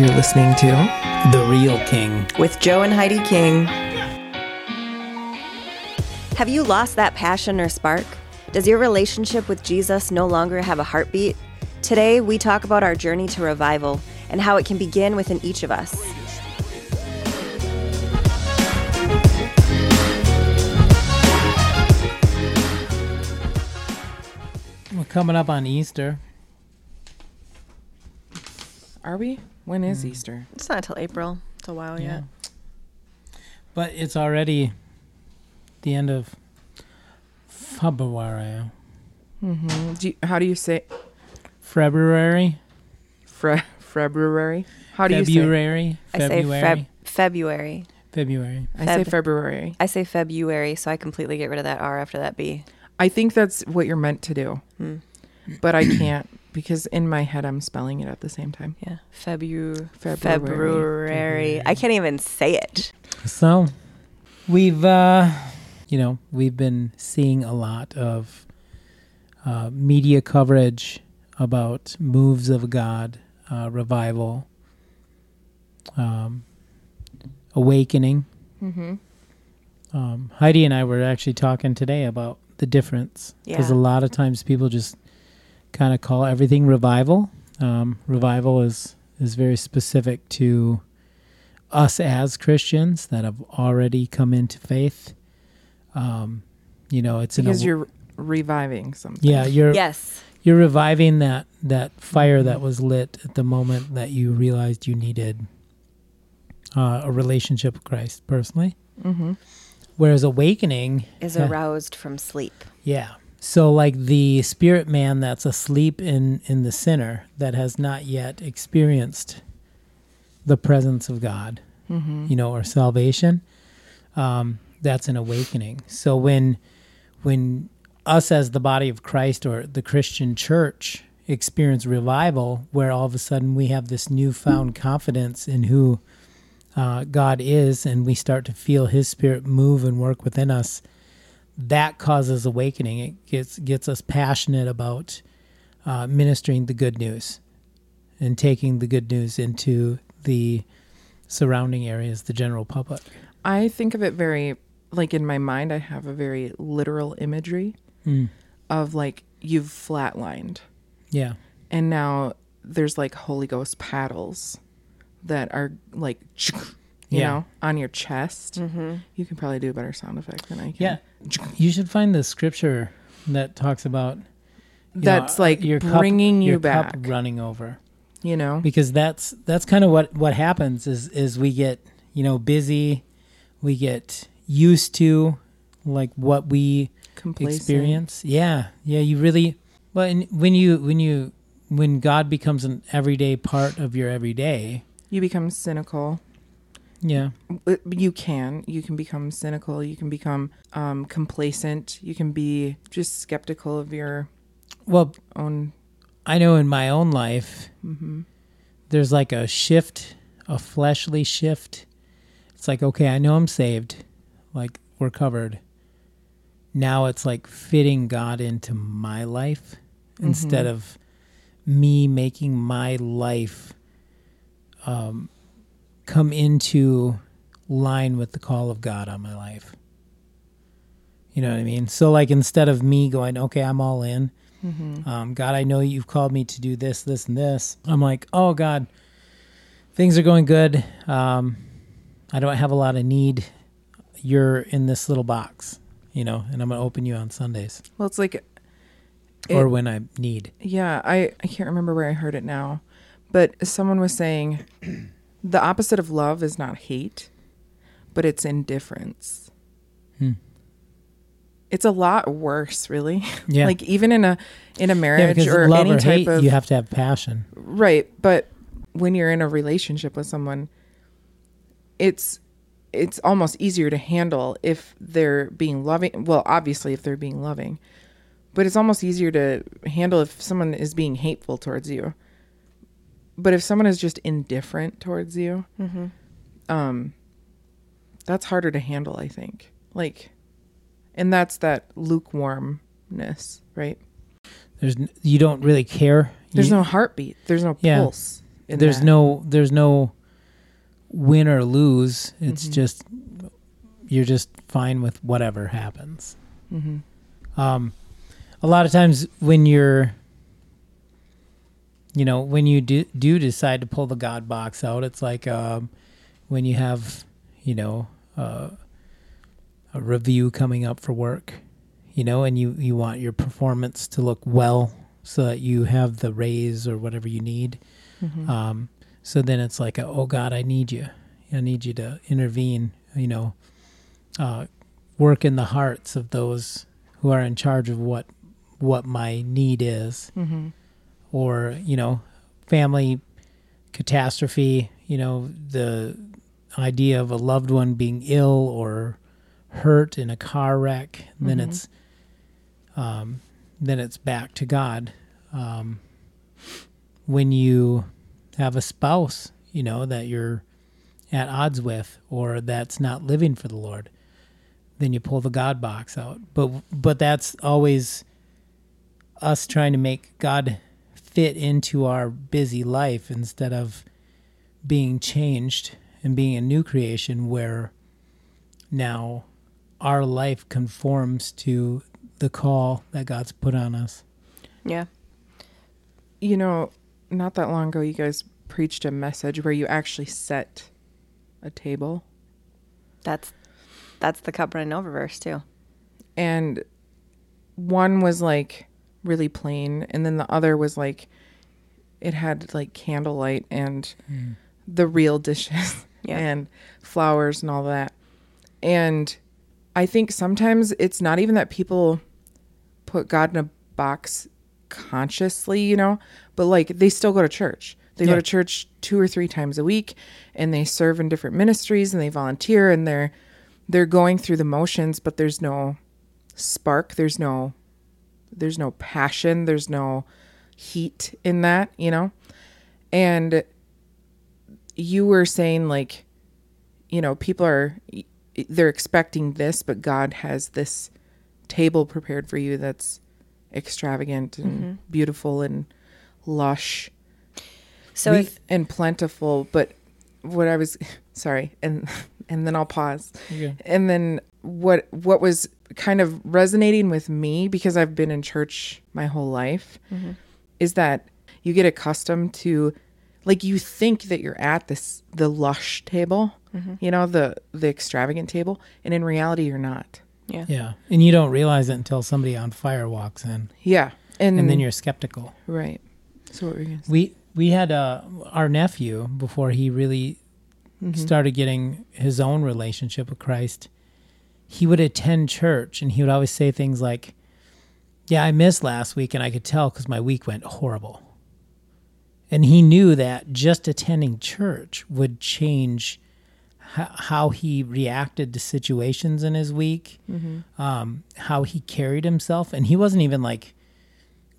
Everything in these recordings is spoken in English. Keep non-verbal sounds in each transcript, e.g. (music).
You're listening to The Real King. with Joe and Heidi King. Have you lost that passion or spark? Does your relationship with Jesus no longer have a heartbeat? Today, we talk about our journey to revival and how it can begin within each of us. We're coming up on Easter. Are we? When is Easter? It's not until April. It's a while Yeah. But it's already the end of February. Mm-hmm. Do you, how do you say February? Fre- February? How do you say? February? I say February? Feb- February. February. I say February. I say February, so I completely get rid of that R after that B. I think that's what you're meant to do, Hmm. but I can't because in my head I'm spelling it at the same time. Yeah. Febu- February. February. I can't even say it. So we've uh you know, we've been seeing a lot of uh, media coverage about moves of God, uh, revival, um, awakening. Mm-hmm. Um, Heidi and I were actually talking today about the difference because Yeah. a lot of times people just kind of call everything revival. Um, revival is is very specific to us as Christians that have already come into faith. Um, you know, it's an Because aw- you're reviving something. yeah, you're Yes. you're reviving that that fire that was lit at the moment that you realized you needed uh, a relationship with Christ personally. Mm-hmm. Whereas awakening Is Yeah. aroused from sleep. Yeah. So like the spirit man that's asleep in in the sinner that has not yet experienced the presence of God, Mm-hmm. you know, or salvation, um, that's an awakening. So when when us as the body of Christ or the Christian church experience revival, where all of a sudden we have this newfound confidence in who uh, God is, and we start to feel His Spirit move and work within us, that causes awakening. It gets gets us passionate about uh, ministering the good news and taking the good news into the surrounding areas, the general public. I think of it very like in my mind. I have a very literal imagery Mm. of like you've flatlined, Yeah, and now there's like Holy Ghost paddles that are like (laughs) you Yeah. know on your chest. Mm-hmm. You can probably do a better sound effect than I can. yeah. You should find the scripture that talks about you know, that's like your cup- bringing you your cup back. running over. You know, because that's that's kind of what what happens is is we get you know busy we get used to like what we complacent. experience yeah yeah you really well when you when you when god becomes an everyday part of your everyday You become cynical. Yeah Uh, You can. You can become cynical. You can become um, complacent. You can be just skeptical of your well own. i know in my own life hmm there's like a shift a fleshly shift it's like okay i know i'm saved like we're covered now it's like fitting god into my life instead Mhm. of me making my life um, come into line with the call of god on my life you know what i mean so like instead of me going okay i'm all in hmm um, God, I know you've called me to do this, this, and this. I'm like, oh, God, things are going good. Um, I don't have a lot of need. You're in this little box, you know, and I'm going to open you on Sundays Well, it's like, or when I need. yeah, I I can't remember where I heard it now, but someone was saying the opposite of love is not hate, but it's indifference. Hmm. It's a lot worse, really. (laughs) Yeah. like even in a in a marriage because or love any or type hate, of you have to have passion. Right, but when you're in a relationship with someone, it's it's almost easier to handle if they're being loving. Well, obviously if they're being loving, but it's almost easier to handle if someone is being hateful towards you. But if someone is just indifferent towards you, Mm-hmm. um that's harder to handle, I think. Like and that's that lukewarmness, right? There's n- you don't really care. There's You- no heartbeat. There's no Yeah. pulse. in there's that. no there's no win or lose. It's Mhm. just you're just fine with whatever happens. Mhm. Um, a lot of times when you're, you know, when you do do decide to pull the God box out, it's like um, when you have, you know, uh, a review coming up for work, you know, and you you want your performance to look well so that you have the raise or whatever you need. Mhm. Um, so then it's like, oh God, I need you. I need you to intervene. You know, uh, work in the hearts of those who are in charge of what what my need is, Mhm. Or you know, family catastrophe. You know, the idea of a loved one being ill or hurt in a car wreck. Then Mhm. it's um, then it's back to God. Um, when you have a spouse, you know, that you're at odds with or that's not living for the Lord, then you pull the God box out. But but that's always us trying to make God fit into our busy life instead of being changed and being a new creation where now our life conforms to the call that God's put on us. Yeah. You know, not that long ago, you guys preached a message where you actually set a table, That's that's the cup running over verse too. and one was like really plain, and then the other was like it had like candlelight and mm. the real dishes (laughs) Yeah. and flowers and all that. And I think sometimes it's not even that people put God in a box consciously, you know, but like they still go to church. They go to church two or three times a week and they serve in different ministries and they volunteer and they're they're going through the motions, but there's no spark, there's no there's no passion, there's no heat in that, you know? And you were saying like you know, people are they're expecting this, but God has this table prepared for you that's extravagant and mm-hmm. beautiful and lush So We- if and plentiful. But what I was (laughs) sorry, and (laughs) and then I'll pause. And then what what was kind of resonating with me because I've been in church my whole life mm-hmm. is that you get accustomed to like you think that you're at this the lush table, mm-hmm. you know, the the extravagant table, and in reality you're not. yeah. Yeah. And you don't realize it until somebody on fire walks in. Yeah. And, And then you're skeptical. right. So what were you gonna say? We we had uh, our nephew before he really mm-hmm. started getting his own relationship with Christ. He would attend church and he would always say things like, "Yeah, I missed last week, and I could tell because my week went horrible." And he knew that just attending church would change h- how he reacted to situations in his week, um, how he carried himself, and he wasn't even like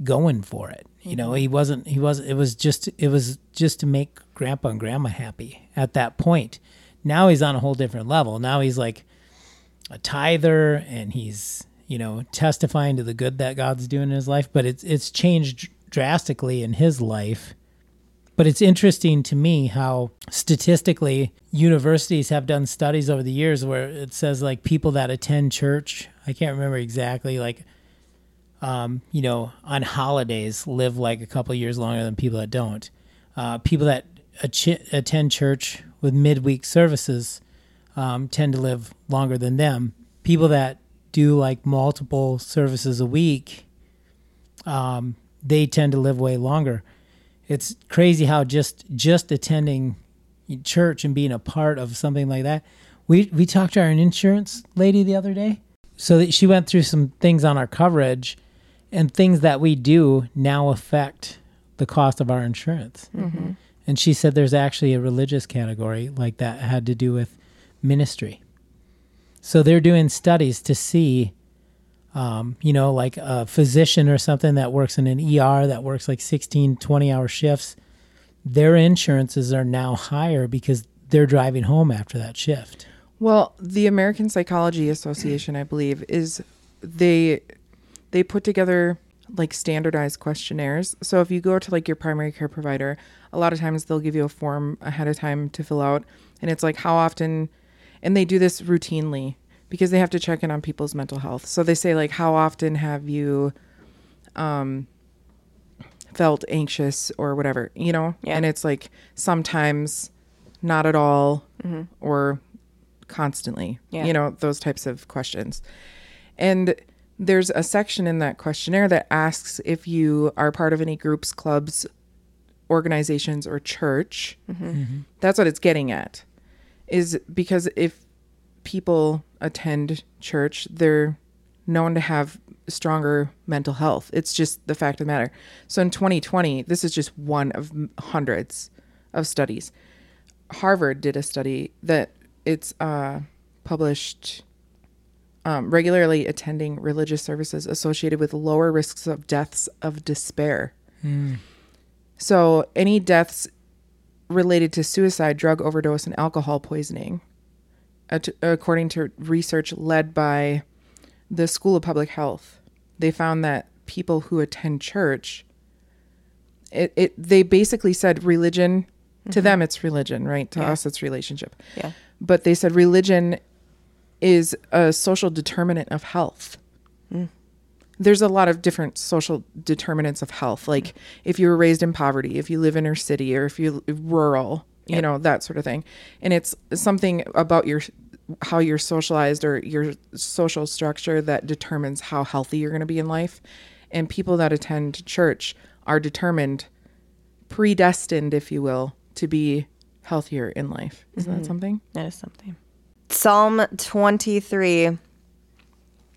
going for it. You know, he wasn't. He was. It was just. It was just to make grandpa and grandma happy at that point. Now he's on a whole different level. Now he's like a tither, and he's you know testifying to the good that God's doing in his life. But it's it's changed drastically in his life. But it's interesting to me how statistically universities have done studies over the years where it says like people that attend church. I can't remember exactly like um, you know, on holidays live like a couple years longer than people that don't. Uh, people that attend church with midweek services um, tend to live longer than them. People that do like multiple services a week, um, they tend to live way longer. It's crazy how just just attending church and being a part of something like that. We we talked to our insurance lady the other day, so that she went through some things on our coverage, and things that we do now affect the cost of our insurance. And she said there's actually a religious category like that had to do with ministry. So they're doing studies to see, um, you know, like a physician or something that works in an ER that works like 16, 20 hour shifts. Their insurances are now higher because they're driving home after that shift. Well, the American Psychology Association, I believe, is they they put together like standardized questionnaires. So if you go to like your primary care provider, a lot of times they'll give you a form ahead of time to fill out and it's like how often and they do this routinely because they have to check in on people's mental health. So they say like how often have you um felt anxious or whatever, you know? Yeah. And it's like sometimes not at all mm-hmm. or constantly, Yeah. you know, those types of questions. And there's a section in that questionnaire that asks if you are part of any groups, clubs, organizations, or church. Mm-hmm. Mm-hmm. That's what it's getting at. Is because if people attend church, they're known to have stronger mental health. It's just the fact of the matter. So in 2020, this is just one of hundreds of studies. Harvard did a study that it's uh, published um, regularly attending religious services associated with lower risks of deaths of despair. So, any deaths related to suicide, drug overdose, and alcohol poisoning, at- according to research led by the School of Public Health, they found that people who attend church, it, it they basically said religion to mm-hmm. them it's religion, right? To Yeah. us it's relationship Yeah. but they said religion is a social determinant of health. Mm. There's a lot of different social determinants of health, like mm-hmm. if you were raised in poverty, if you live in a city, or if you rural, you Yep. know that sort of thing. And it's something about your how you're socialized or your social structure that determines how healthy you're going to be in life. And people that attend church are determined, predestined, if you will, to be healthier in life. Isn't that mm-hmm. something? That is something. Psalm 23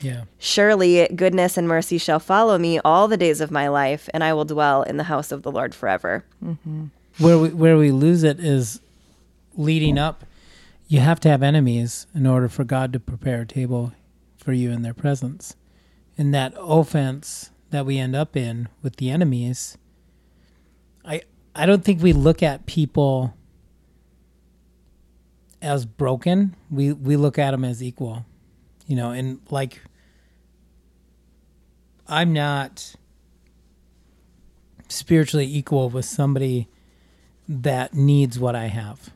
Yeah. Surely goodness and mercy shall follow me all the days of my life, and I will dwell in the house of the Lord forever. Mm-hmm. Where we where we lose it is leading up. You have to have enemies in order for God to prepare a table for you in their presence. And that offense that we end up in with the enemies, I I don't think we look at people as broken. We we look at them as equal. You know, and like I'm not spiritually equal with somebody that needs what I have.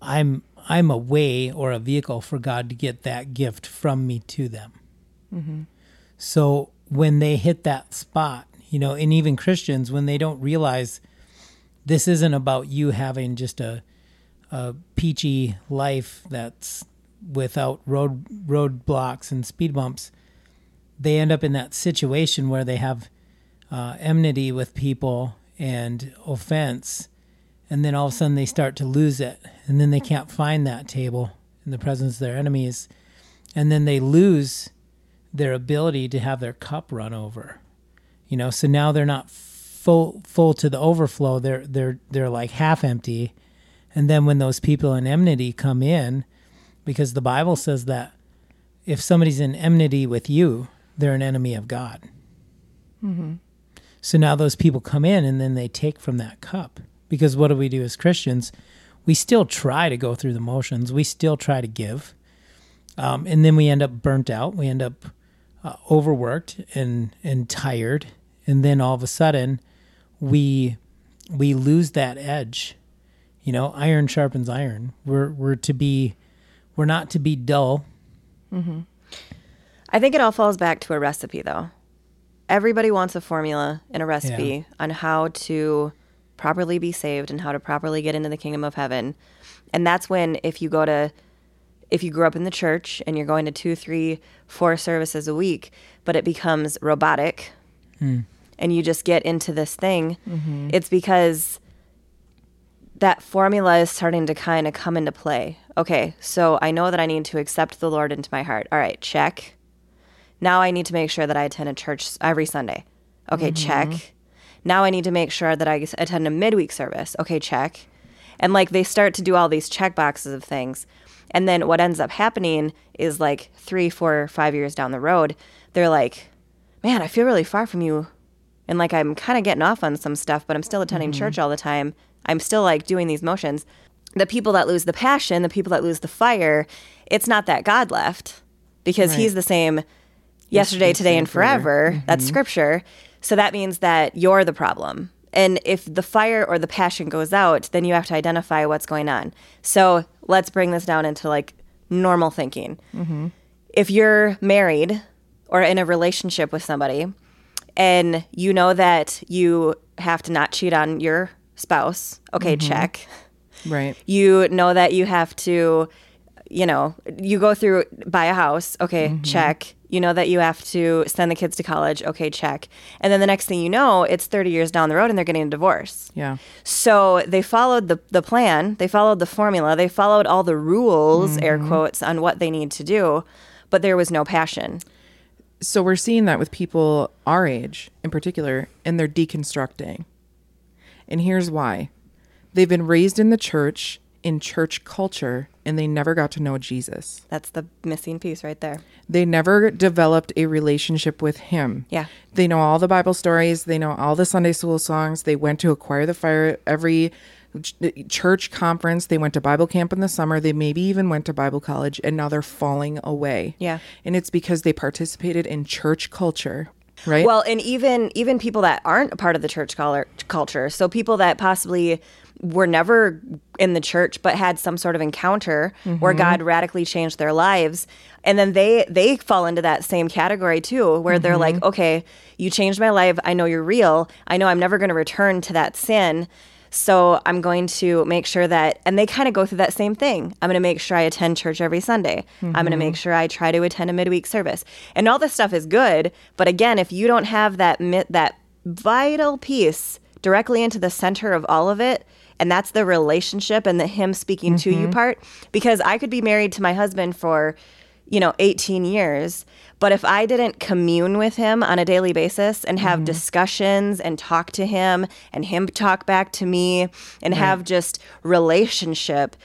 I'm I'm a way or a vehicle for God to get that gift from me to them. Mm-hmm. So when they hit that spot, you know, and even Christians when they don't realize this isn't about you having just a a peachy life that's without road roadblocks and speed bumps, they end up in that situation where they have uh, enmity with people and offense, and then all of a sudden they start to lose it, and then they can't find that table in the presence of their enemies, and then they lose their ability to have their cup run over. You know, so now they're not full full to the overflow. They're they're they're like half empty, and then when those people in enmity come in, because the Bible says that if somebody's in enmity with you, they're an enemy of God. So now those people come in and then they take from that cup. Because what do we do as Christians? We still try to go through the motions, we still try to give. Um, and then we end up burnt out. We end up uh, overworked and, and tired. And then all of a sudden, we we lose that edge. You know, iron sharpens iron. We're we're to be we're not to be dull. Mm-hmm. I think it all falls back to a recipe, though. Everybody wants a formula and a recipe Yeah. on how to properly be saved and how to properly get into the kingdom of heaven. And that's when, if you go to, if you grew up in the church and you're going to two, three, four services a week, but it becomes robotic hmm. and you just get into this thing, mm-hmm. it's because that formula is starting to kind of come into play. Okay, so I know that I need to accept the Lord into my heart. All right, check. Now I need to make sure that I attend a church every Sunday. Okay, mm-hmm. check. Now I need to make sure that I attend a midweek service. Okay, check. And like they start to do all these check boxes of things. And then what ends up happening is like three, four, five years down the road, they're like, man, I feel really far from you. And like I'm kind of getting off on some stuff, but I'm still attending mm-hmm. church all the time. I'm still like doing these motions. The people that lose the passion, the people that lose the fire, it's not that God left because he's the same yesterday, today, and forever. That's scripture. So that means that you're the problem. And if the fire or the passion goes out, then you have to identify what's going on. So let's bring this down into like normal thinking. If you're married or in a relationship with somebody and you know that you have to not cheat on your spouse, okay, mm-hmm. check. Right. You know that you have to, you know, you go through buy a house, okay, mm-hmm. check. You know that you have to send the kids to college, okay, check. And then the next thing you know, it's 30 years down the road and they're getting a divorce. Yeah. So they followed the, the plan, they followed the formula, they followed all the rules, air mm-hmm. quotes, on what they need to do, but there was no passion. So we're seeing that with people our age in particular, and they're deconstructing. And here's why they've been raised in the church, in church culture, and they never got to know Jesus. That's the missing piece right there. They never developed a relationship with Him. Yeah. They know all the Bible stories, they know all the Sunday school songs, they went to Acquire the Fire every church conference, they went to Bible camp in the summer, they maybe even went to Bible college, and now they're falling away. Yeah. And it's because they participated in church culture, right? Well, and even even people that aren't a part of the church culture, so people that possibly were never in the church but had some sort of encounter where mm-hmm. God radically changed their lives, and then they they fall into that same category too, where they're mm-hmm. like, okay, you changed my life. I know you're real. I know I'm never going to return to that sin. So I'm going to make sure that, and they kind of go through that same thing. I'm going to make sure I attend church every Sunday. I'm going to make mm-hmm. sure I try to attend a midweek service, and all this stuff is good. But again, if you don't have that that vital piece directly into the center of all of it, and that's the relationship and the him speaking to you mm-hmm. part, because I could be married to my husband for you know 18 years but if i didn't commune with him on a daily basis and have mm-hmm. discussions and talk to him and him talk back to me and have just relationship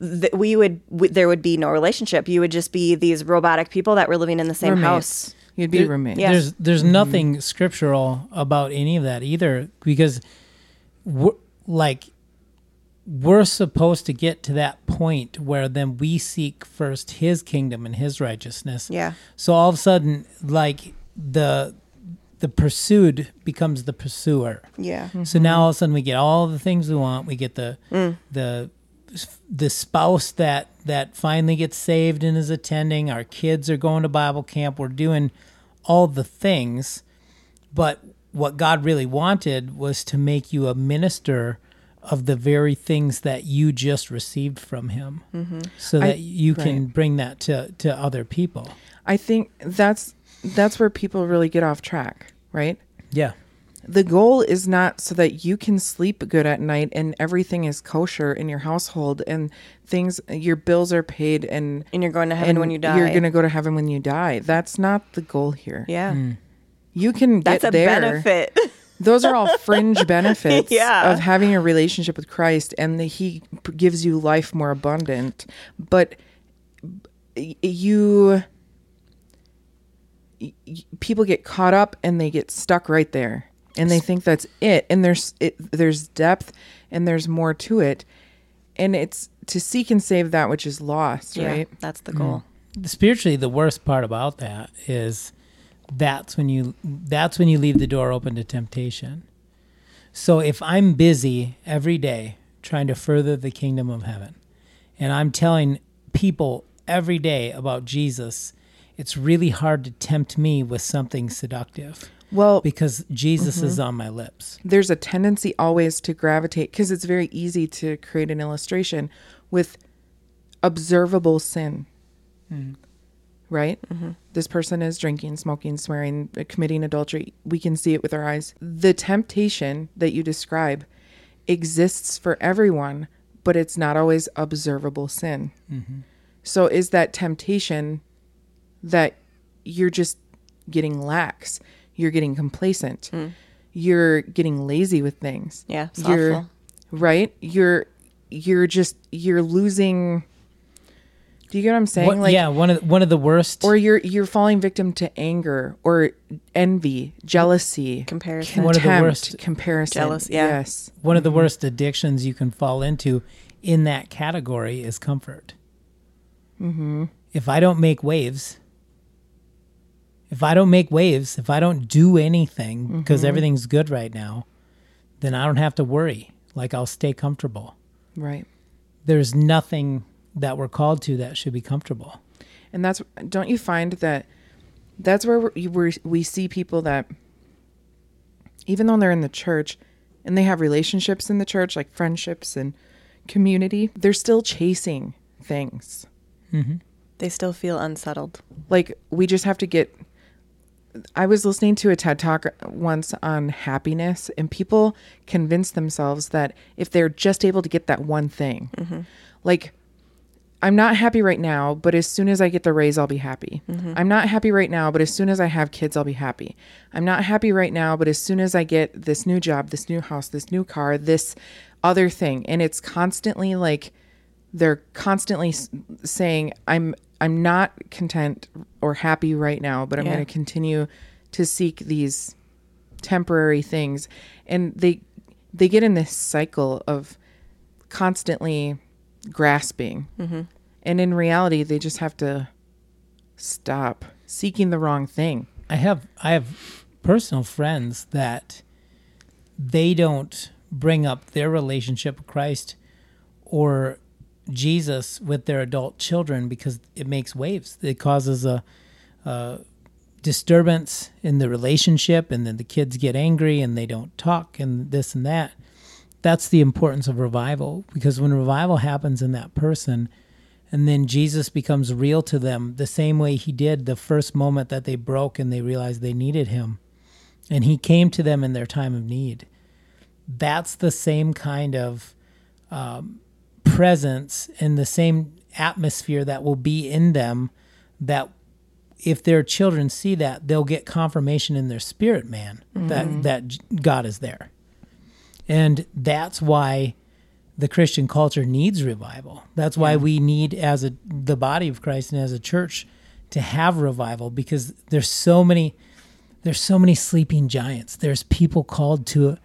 th- we would w- there would be no relationship you would just be these robotic people that were living in the same house. You'd be roommates. Yeah. There's there's mm-hmm. nothing scriptural about any of that either because we're, like we're supposed to get to that point where then we seek first his kingdom and his righteousness. Yeah. So all of a sudden like the the pursued becomes the pursuer. yeah So now all of a sudden we get all the things we want. We get the mm. the the spouse that that finally gets saved and is attending. Our kids are going to Bible camp. We're doing all the things, but what God really wanted was to make you a minister of the very things that you just received from Him, mm-hmm. so that you can bring that to to other people. I think that's that's where people really get off track, right? Yeah. The goal is not so that you can sleep good at night and everything is kosher in your household and things your bills are paid and and you're going to heaven when you die You're going to go to heaven when you die. That's not the goal here. yeah mm. You can that's get a there. benefit (laughs) Those are all (laughs) fringe benefits Yeah. of having a relationship with Christ and that he gives you life more abundant. But you y- y- people get caught up and they get stuck right there and they think that's it and there's it, there's depth and there's more to it and it's to seek and save that which is lost, yeah right? that's the goal mm-hmm. spiritually the worst part about that is that's when you that's when you leave the door open to temptation so if i'm busy every day trying to further the kingdom of heaven and i'm telling people every day about jesus it's really hard to tempt me with something seductive Well, because jesus Mm-hmm. is on my lips there's a tendency always to gravitate because it's very easy to create an illustration with observable sin. Right? Mm-hmm. This person is drinking, smoking, swearing, committing adultery. We can see it with our eyes. The temptation that you describe exists for everyone, but it's not always observable sin. Mm-hmm. So, is that temptation that you're just getting lax? You're getting complacent. Mm. you're getting lazy with things. Yeah, you're awful. right. You're you're just you're losing. Do you get what I'm saying? What- yeah, one of one of the worst. or you're you're falling victim to anger or envy, jealousy, Comparison. One of the contempt, worst- comparison. Jealous, yeah. Yes. one of the worst addictions you can fall into in that category is comfort. Mm-hmm. If I don't make waves, if I don't make waves, if I don't do anything because everything's good right now, then I don't have to worry. Like I'll stay comfortable. Right. There's nothing that we're called to that should be comfortable. and that's don't you find that that's where we we we see people that even though they're in the church and they have relationships in the church like friendships and community they're still chasing things mm-hmm. They still feel unsettled. like we just have to get I was listening to a TED talk once on happiness and people convince themselves that if they're just able to get that one thing mm-hmm. like I'm not happy right now, but as soon as I get the raise, I'll be happy. Mm-hmm. I'm not happy right now, but as soon as I have kids, I'll be happy. I'm not happy right now, but as soon as I get this new job, this new house, this new car, this other thing, and it's constantly like they're constantly s- saying I'm I'm not content or happy right now, but I'm Yeah. going to continue to seek these temporary things and they they get in this cycle of constantly grasping mm-hmm. and in reality they just have to stop seeking the wrong thing I have I have personal friends that they don't bring up their relationship with Christ or Jesus with their adult children because it makes waves. It causes a, a disturbance in the relationship, and then the kids get angry and they don't talk and this and that. That's the importance of revival because when revival happens in that person, and then Jesus becomes real to them the same way he did the first moment that they broke and they realized they needed him. And he came to them in their time of need. That's the same kind of um, presence and the same atmosphere that will be in them that if their children see that they'll get confirmation in their spirit man that that God is there. And that's why the Christian culture needs revival. That's why we need as a the body of Christ and as a church to have revival because there's so many there's so many sleeping giants. There's people called to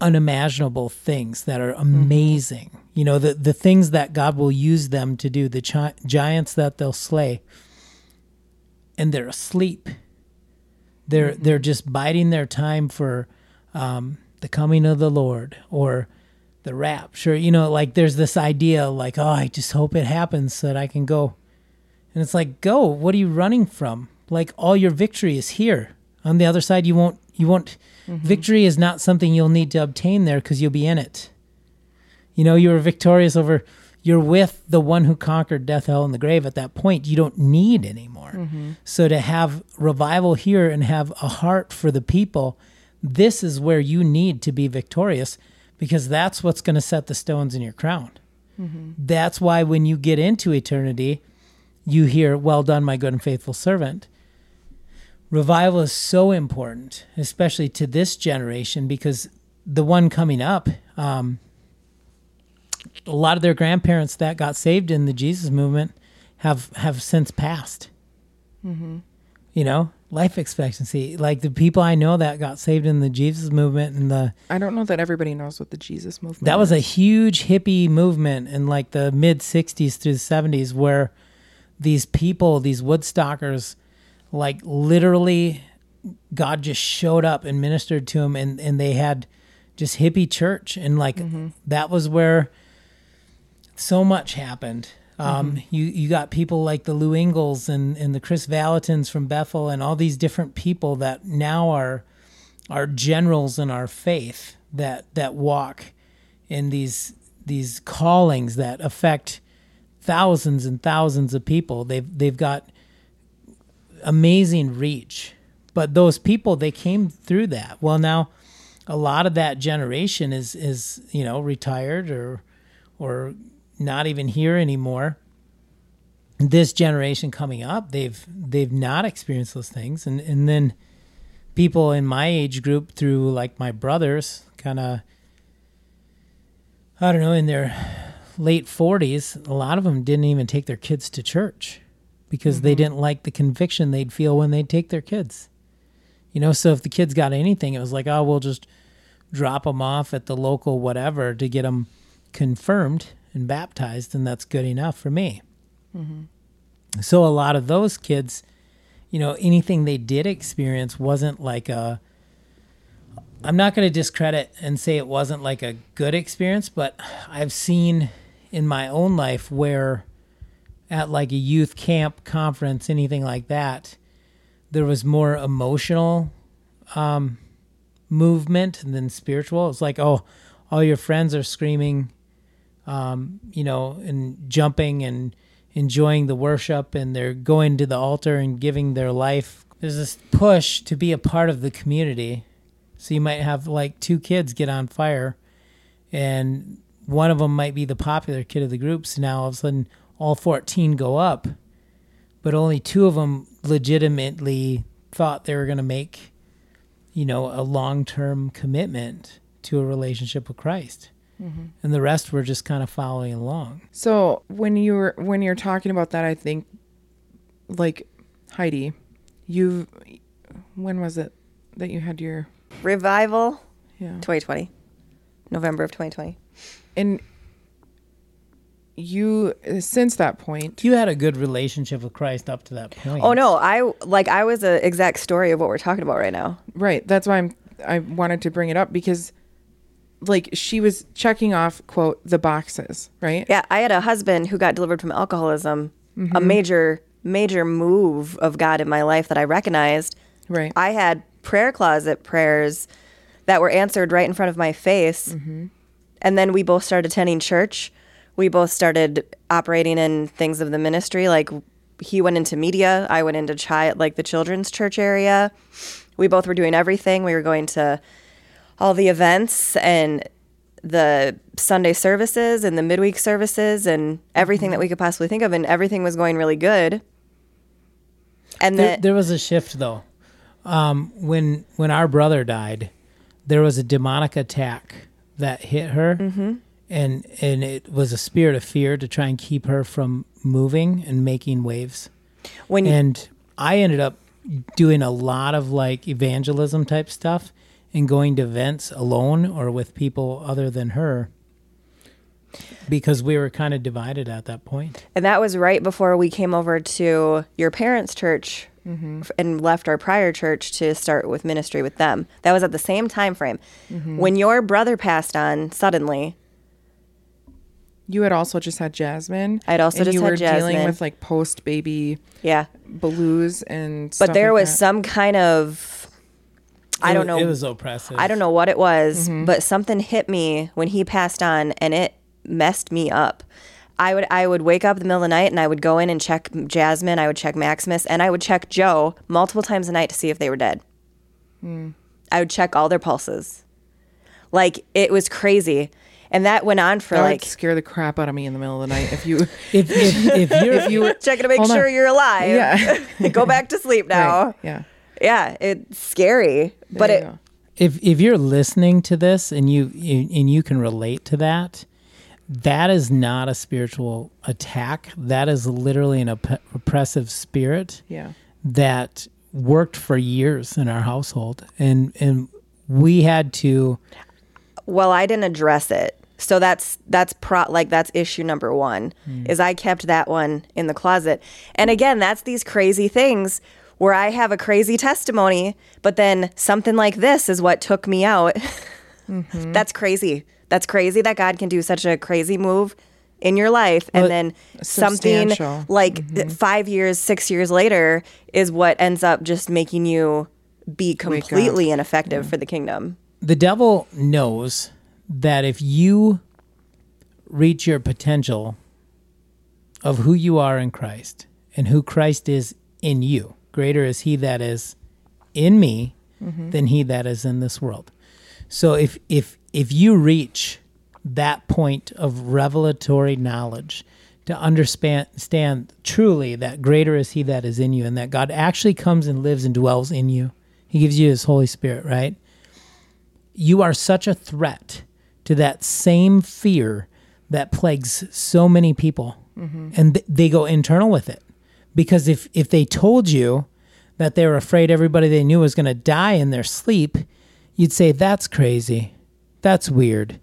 unimaginable things that are amazing. You know, the the things that God will use them to do, the chi- giants that they'll slay. And they're asleep. They're they're just biding their time for um, the coming of the Lord or the rapture. You know, like there's this idea like, oh, I just hope it happens so that I can go. And it's like, go. What are you running from? Like all your victory is here. On the other side, you won't. You won't. Mm-hmm. Victory is not something you'll need to obtain there because you'll be in it. You know, you were victorious over. You're with the one who conquered death, hell, and the grave. At that point, you don't need anymore. Mm-hmm. So to have revival here and have a heart for the people, this is where you need to be victorious because that's what's going to set the stones in your crown. That's why when you get into eternity, you hear, Well done, my good and faithful servant. Revival is so important, especially to this generation, because the one coming up, um, a lot of their grandparents that got saved in the Jesus movement have have since passed. You know, life expectancy. Like the people I know that got saved in the Jesus movement and the i don't know that everybody knows what the jesus movement that was is. a huge hippie movement in like the mid 60s through the 70s where these people these woodstockers like literally god just showed up and ministered to them and, and they had just hippie church and like mm-hmm. that was where so much happened um, you you got people like the Lou Engles and, and the Kris Vallottons from Bethel and all these different people that now are are generals in our faith that that walk in these these callings that affect thousands and thousands of people. They've they've got amazing reach. But those people they came through that. Well now a lot of that generation is is, you know, retired or or not even here anymore. This generation coming up, they've they've not experienced those things and, and then people in my age group through like my brothers, kind of, I don't know, in their late 40s, a lot of them didn't even take their kids to church because they mm-hmm. didn't like the conviction they'd feel when they'd take their kids. You know, so if the kids got anything, it was like, oh, we'll just drop them off at the local whatever to get them confirmed and baptized, and that's good enough for me. So a lot of those kids, you know, anything they did experience wasn't like a. I'm not going to discredit and say it wasn't like a good experience, but I've seen in my own life where at like a youth camp conference, anything like that, there was more emotional um, movement than spiritual. It's like, oh, all your friends are screaming, um, you know, and jumping and enjoying the worship, and they're going to the altar and giving their life. There's this push to be a part of the community. So you might have like two kids get on fire, and one of them might be the popular kid of the group. So now all of a sudden, all 14 go up, but only two of them legitimately thought they were going to make, you know, a long term commitment to a relationship with Christ. Mm-hmm. And the rest were just kind of following along. So when you're when you're talking about that, I think like Heidi, you when was it that you had your Revival yeah 2020. November of 2020. and you since that point You had a good relationship with Christ up to that point. Oh no, I like I was a exact story of what we're talking about right now. right that's why I'm I wanted to bring it up because like she was checking off quote the boxes right Yeah, I had a husband who got delivered from alcoholism. A mm-hmm. major major move of God in my life that I recognized. right I had prayer closet prayers that were answered right in front of my face. Mm-hmm. And then we both started attending church. We both started operating in things of the ministry. Like he went into media, I went into child like the children's church area. We both were doing everything. We were going to all the events and the Sunday services and the midweek services and everything that we could possibly think of and everything was going really good. And There, then there was a shift though. Um, when when our brother died, there was a demonic attack that hit her, Mm-hmm. and and it was a spirit of fear to try and keep her from moving and making waves. when you, And I ended up doing a lot of like evangelism type stuff and going to events alone or with people other than her because we were kind of divided at that point. And that was right before we came over to your parents' church mm-hmm. f- and left our prior church to start with ministry with them. That was at the same time frame. Mm-hmm. When your brother passed on suddenly, you had also just had Jasmine I'd also and just you had were dealing with like post baby yeah. blues and But stuff there like was that. some kind of I don't know It was oppressive. I don't know what it was, mm-hmm. but something hit me when he passed on and it messed me up. I would I would wake up in the middle of the night and I would go in and check Jasmine, I would check Maximus, and I would check Joe multiple times a night to see if they were dead. Mm. I would check all their pulses. Like it was crazy. And that went on for that like would scare the crap out of me in the middle of the night if you (laughs) If if, if you're (laughs) if you were checking to make Hold on. sure you're alive. Yeah. (laughs) go back to sleep now. Right, yeah Yeah, it's scary. But it go. if if you're listening to this and you, you and you can relate to that, that is not a spiritual attack. That is literally an op- oppressive spirit yeah that worked for years in our household, and and we had to. well i didn't address it so that's that's pro like that's issue number one mm. is i kept that one in the closet and again that's these crazy things where i have a crazy testimony but then something like this is what took me out. (laughs) That's crazy. That's crazy that god can do such a crazy move in your life. And But then something substantial. like five years six years later is what ends up just making you be completely ineffective for the kingdom. The devil knows that if you reach your potential of who you are in Christ and who Christ is in you, greater is he that is in me mm-hmm. than he that is in this world. So if if if you reach that point of revelatory knowledge to understand stand truly that greater is he that is in you and that God actually comes and lives and dwells in you He gives you his Holy Spirit, right? You are such a threat to that same fear that plagues so many people. Mm-hmm. And th- they go internal with it. Because if, if they told you that they were afraid everybody they knew was going to die in their sleep, you'd say, that's crazy. That's weird.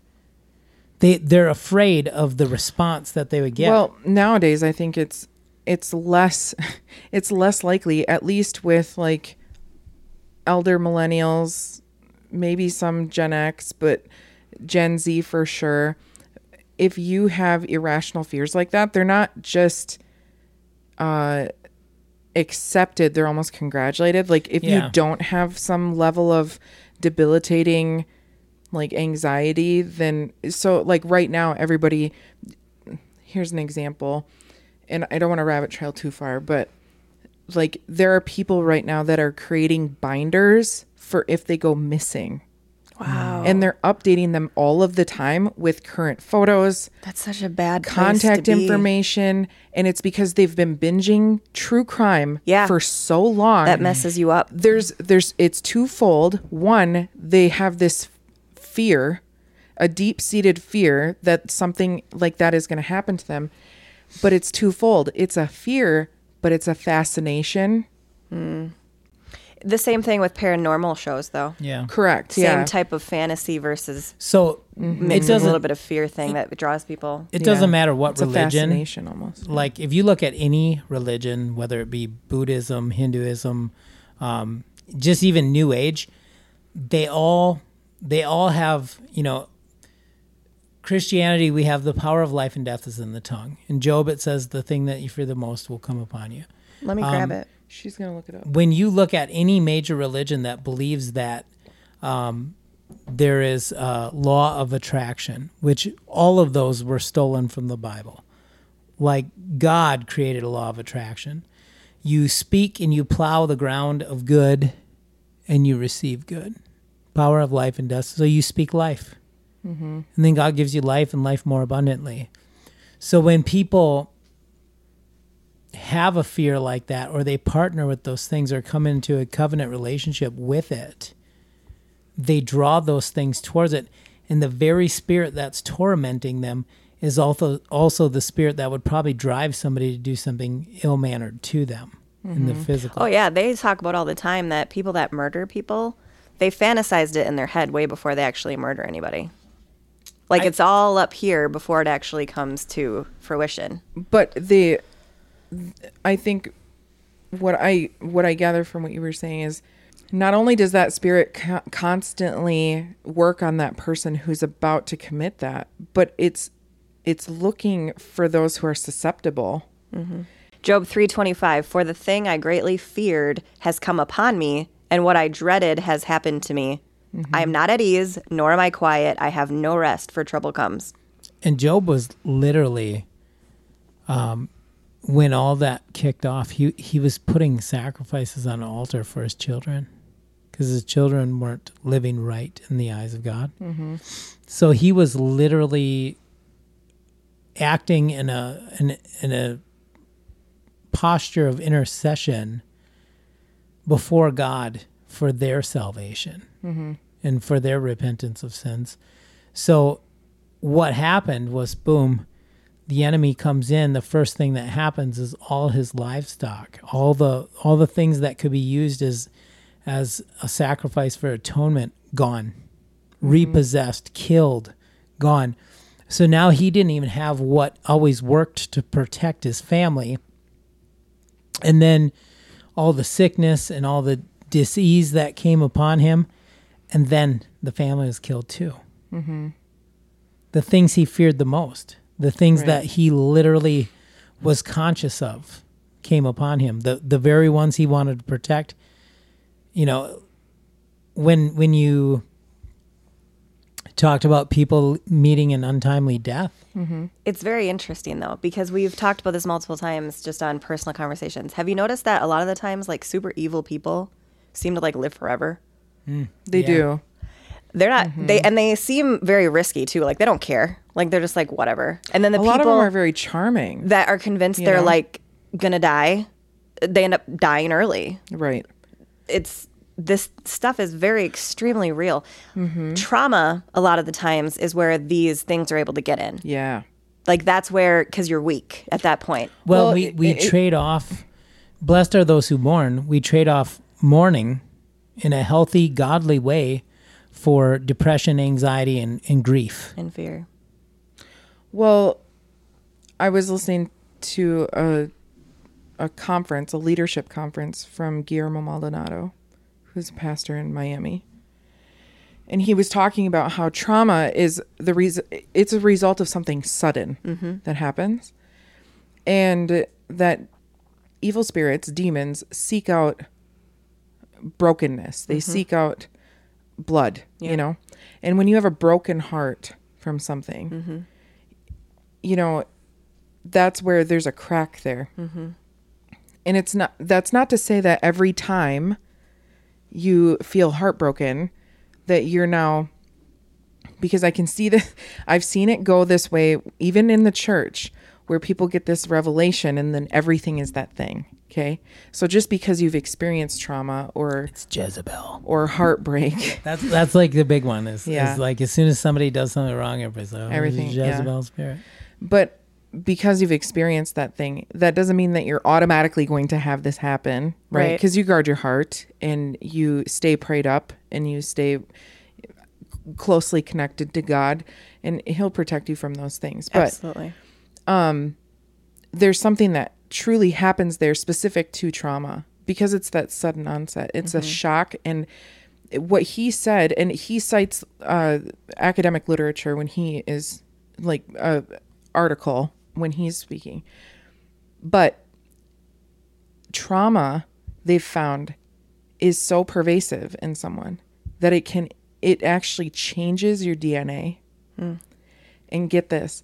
They, they're afraid of the response that they would get. Well, nowadays I think it's it's less (laughs) it's less likely at least with like elder millennials, maybe some Gen X, but Gen Z for sure. If you have irrational fears like that, they're not just uh accepted, they're almost congratulated. Like if Yeah. you don't have some level of debilitating like anxiety, then so like right now everybody here's an example and I don't want to rabbit trail too far, but like there are people right now that are creating binders for if they go missing. Wow. And they're updating them all of the time with current photos, That's such a bad contact information, and it's because they've been binging true crime Yeah. for so long. That messes you up. there's there's it's twofold. One, they have this fear, a deep-seated fear that something like that is going to happen to them. But it's twofold. It's a fear, but it's a fascination. Hmm. The same thing with paranormal shows, though. yeah. Correct. Same yeah. type of fantasy versus So it mixed with a doesn't little bit of fear thing that draws people. it doesn't Yeah. matter what it's a religion. fascination almost. Like if you look at any religion, whether it be Buddhism, Hinduism, um, just even New Age, they all they all have you know. Christianity, we have the power of life and death is in the tongue. In Job, it says, "The thing that you fear the most will come upon you." Let me Um, grab it. She's going to look it up. when you look at any major religion that believes that um, there is a law of attraction, which all of those were stolen from the Bible, like God created a law of attraction. You speak and you plow the ground of good, and you receive good. Power of life and death. So you speak life, and then God gives you life and life more abundantly. So when people have a fear like that or they partner with those things or come into a covenant relationship with it they draw those things towards it and the very spirit that's tormenting them is also also the spirit that would probably drive somebody to do something ill-mannered to them in the mm-hmm. physical Oh yeah, they talk about all the time that people that murder people, they fantasized it in their head way before they actually murder anybody. Like I- it's all up here before it actually comes to fruition. but the i think what i what i gather from what you were saying is not only does that spirit co- constantly work on that person who's about to commit that but it's it's looking for those who are susceptible Job 3:25 For the thing I greatly feared has come upon me and what I dreaded has happened to me. I am not at ease nor am I quiet. I have no rest for trouble comes. and job was literally um, when all that kicked off he, he was putting sacrifices on an altar for his children because his children weren't living right in the eyes of god. Mm-hmm. So he was literally acting in a in, in a posture of intercession before god for their salvation mm-hmm. and for their repentance of sins. So what happened was boom the enemy comes in the first thing that happens is all his livestock all the all the things that could be used as as a sacrifice for atonement gone. Mm-hmm. Repossessed killed gone. So now he didn't even have what always worked to protect his family. And then all the sickness and all the disease that came upon him and then the family was killed too. Mm-hmm. The things he feared the most, the things Right. that he literally was conscious of came upon him. The the very ones he wanted to protect. You know, when when you talked about people meeting an untimely death, mm-hmm. It's very interesting though because we've talked about this multiple times just on personal conversations. Have you noticed that a lot of the times like super evil people seem to like live forever? Mm. they Yeah. do They're not Mm-hmm. they and they seem very risky too. Like they don't care. Like they're just like whatever. And then the a lot of people them are very charming that are convinced they're know? like gonna die, they end up dying early. right It's this stuff is very extremely real. Mm-hmm. Trauma, a lot of the times, is where these things are able to get in. Yeah. Like that's where, because you're weak at that point. Well, Well, we, we it- trade off. Blessed are those who mourn. We trade off mourning in a healthy, godly way for depression, anxiety, and, and grief. And fear. Well, I was listening to a a conference, a leadership conference from Guillermo Maldonado, who's a pastor in Miami. And he was talking about how trauma is the reason it's a result of something sudden mm-hmm. that happens. And that evil spirits, demons seek out brokenness. They mm-hmm. seek out blood, Yeah. you know. And when you have a broken heart from something, mm-hmm. you know, that's where there's a crack there. Mm-hmm. And it's not, that's not to say that every time you feel heartbroken, that you're now, because I can see that (laughs) I've seen it go this way, even in the church, where people get this revelation and then everything is that thing. Okay. So just because you've experienced trauma or, It's Jezebel. or heartbreak, (laughs) That's that's like the big one. Is, Yeah. is like as soon as somebody does something wrong, everybody's like, oh, Everything, Everything, yeah. Jezebel spirit. but because you've experienced that thing that doesn't mean that you're automatically going to have this happen right Right. because you guard your heart and you stay prayed up and you stay closely connected to god and he'll protect you from those things but Absolutely. Um, there's something that truly happens there specific to trauma because it's that sudden onset it's Mm-hmm. a shock and what he said and he cites uh, academic literature when he is like a article when he's speaking but trauma they've found is so pervasive in someone that it can it actually changes your dna and get this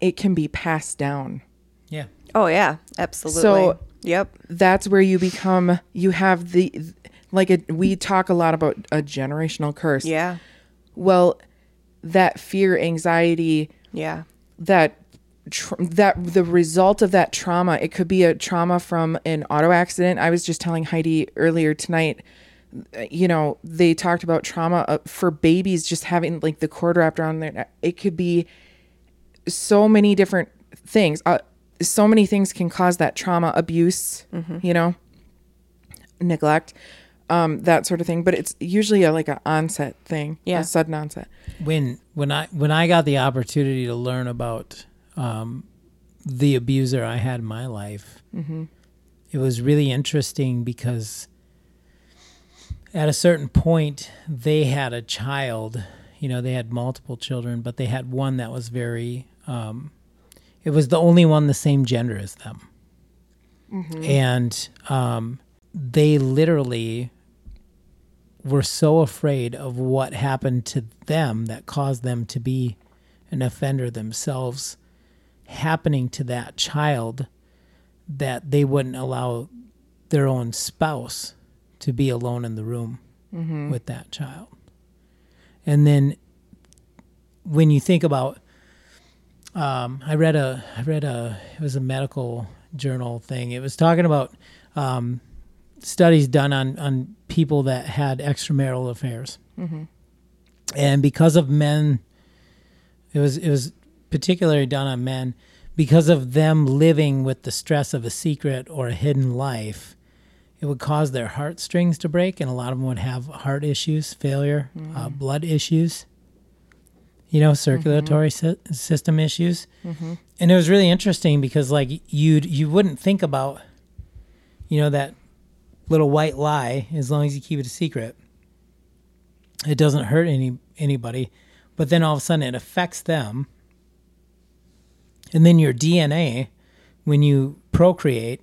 it can be passed down. Oh yeah, absolutely. So- yep. that's where you become you have the like a, we talk a lot about a generational curse Yeah. well that fear anxiety Yeah. that tr- that the result of that trauma it could be a trauma from an auto accident i was just telling heidi earlier tonight you know they talked about trauma uh, for babies just having like the cord wrapped around their neck. it could be so many different things uh, so many things can cause that trauma abuse you know neglect um that sort of thing but it's usually a like an onset thing Yeah. a sudden onset when when I when I got the opportunity to learn about um, the abuser I had in my life, it was really interesting because at a certain point they had a child. You know, they had multiple children, but they had one that was very. Um, it was the only one the same gender as them, and um, they literally were so afraid of what happened to them that caused them to be an offender themselves happening to that child that they wouldn't allow their own spouse to be alone in the room with that child. And then when you think about um, I read a I read a it was a medical journal thing. It was talking about um, studies done on on people that had extramarital affairs, and because of men, it was it was particularly done on men because of them living with the stress of a secret or a hidden life. It would cause their heartstrings to break, and a lot of them would have heart issues, failure, uh, blood issues, you know, mm-hmm. circulatory sy- system issues. Mm-hmm. And it was really interesting because, like, you you wouldn't think about, you know, that little white lie as long as you keep it a secret. It doesn't hurt any anybody, but then all of a sudden it affects them. And then your DNA, when you procreate,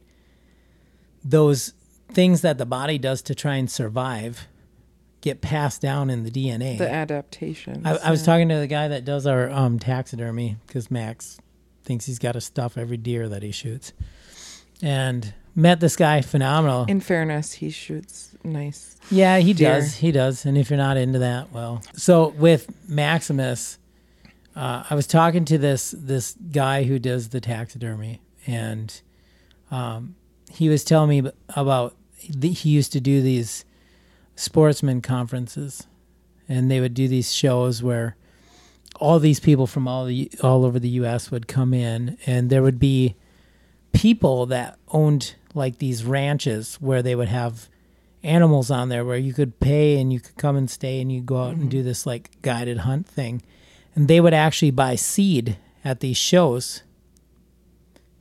those things that the body does to try and survive get passed down in the DNA. the adaptation I, I was talking to the guy that does our um, taxidermy because Max thinks he's got to stuff every deer that he shoots, and met this guy phenomenal. In fairness, he shoots nice. yeah, he deer. does, he does. And if you're not into that, well, so with Maximus, uh, I was talking to this this guy who does the taxidermy, and um, he was telling me about the, he used to do these sportsman conferences, and they would do these shows where all these people from all the all over the U.S. would come in, and there would be people that owned like these ranches where they would have animals on there where you could pay and you could come and stay and you go out and mm-hmm. do this like guided hunt thing, and they would actually buy seed at these shows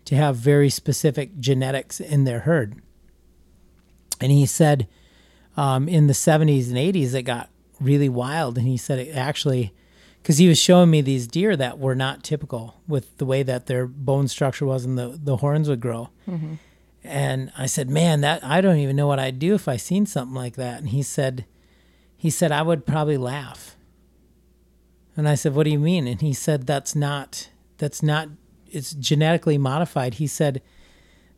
to have very specific genetics in their herd. And he said um, in the 70s and 80s, it got really wild. And he said it actually, because he was showing me these deer that were not typical with the way that their bone structure was and the, the horns would grow. And I said, man, that I don't even know what I'd do if I seen something like that. And he said, he said, I would probably laugh. And I said, what do you mean? And he said, that's not, that's not, it's genetically modified. He said,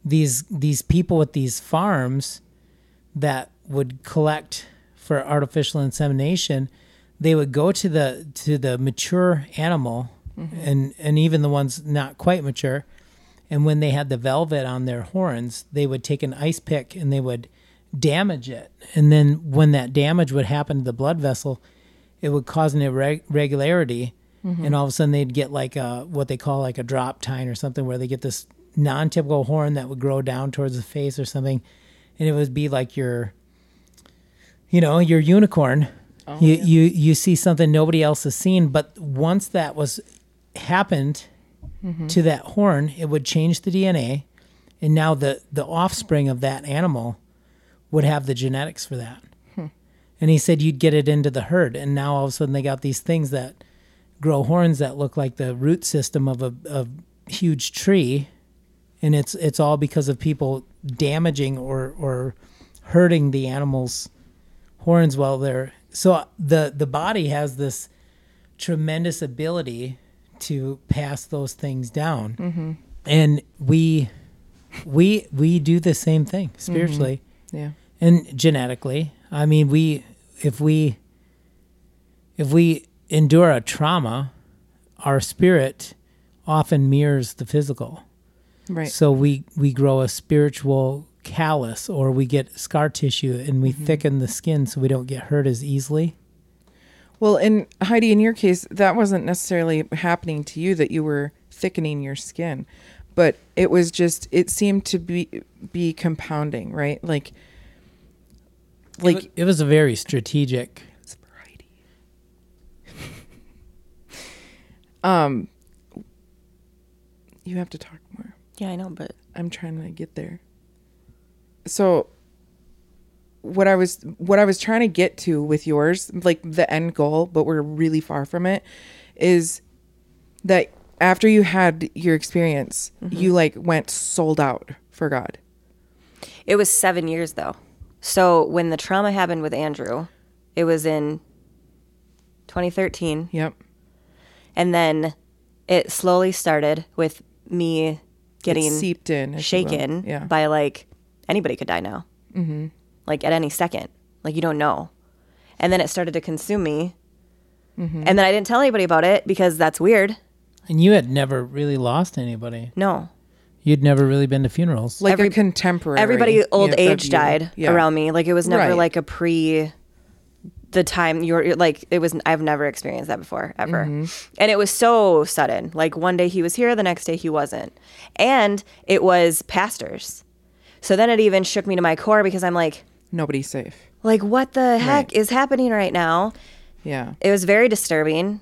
these, these people with these farms that would collect for artificial insemination, they would go to the, to the mature animal mm-hmm. and, and even the ones not quite mature. And when they had the velvet on their horns, they would take an ice pick and they would damage it. And then when that damage would happen to the blood vessel, it would cause an irregularity. Mm-hmm. And all of a sudden they'd get like a, what they call like a drop tine or something where they get this non typical horn that would grow down towards the face or something. And it would be like your, you know, your unicorn. Oh, you, you, you see something nobody else has seen. But once that was happened mm-hmm. to that horn, it would change the DNA, and now the the offspring of that animal would have the genetics for that. Hmm. And he said you'd get it into the herd, and now all of a sudden they got these things that grow horns that look like the root system of a, a huge tree, and it's it's all because of people damaging or or hurting the animal's horns while they're so the the body has this tremendous ability to pass those things down. Mm-hmm. And we we we do the same thing spiritually. Mm-hmm. Yeah. and genetically. I mean we if we if we endure a trauma our spirit often mirrors the physical Right. so we we grow a spiritual callus or we get scar tissue and we thicken the skin so we don't get hurt as easily Well, in Heidi, in your case, that wasn't necessarily happening to you that you were thickening your skin, but it was just it seemed to be be compounding, right? Like like like it was a very strategic (laughs) um you have to talk more. Yeah, I know, but I'm trying to get there. So what I was what I was trying to get to with yours, like the end goal, but we're really far from it, is that after you had your experience, you mm-hmm. like went sold out for God. it was seven years though. So when the trauma happened with Andrew, it was in 2013. Yep. And then it slowly started with me It getting seeped in, if you will. shaken Yeah. by like anybody could die now. Mm-hmm. Like at any second. Like you don't know. And then it started to consume me. Mm-hmm. And then I didn't tell anybody about it because that's weird. and you had never really lost anybody No. you'd never really been to funerals like Every- a contemporary. Everybody old yeah, age died Yeah. around me. Like it was never Right. like a pre the time you're, like it was I've never experienced that before ever. Mm-hmm. And it was so sudden. Like one day he was here, the next day he wasn't. And it was pastors. So then it even shook me to my core because I'm like Nobody's safe. like what the heck Right. is happening right now? Yeah. It was very disturbing.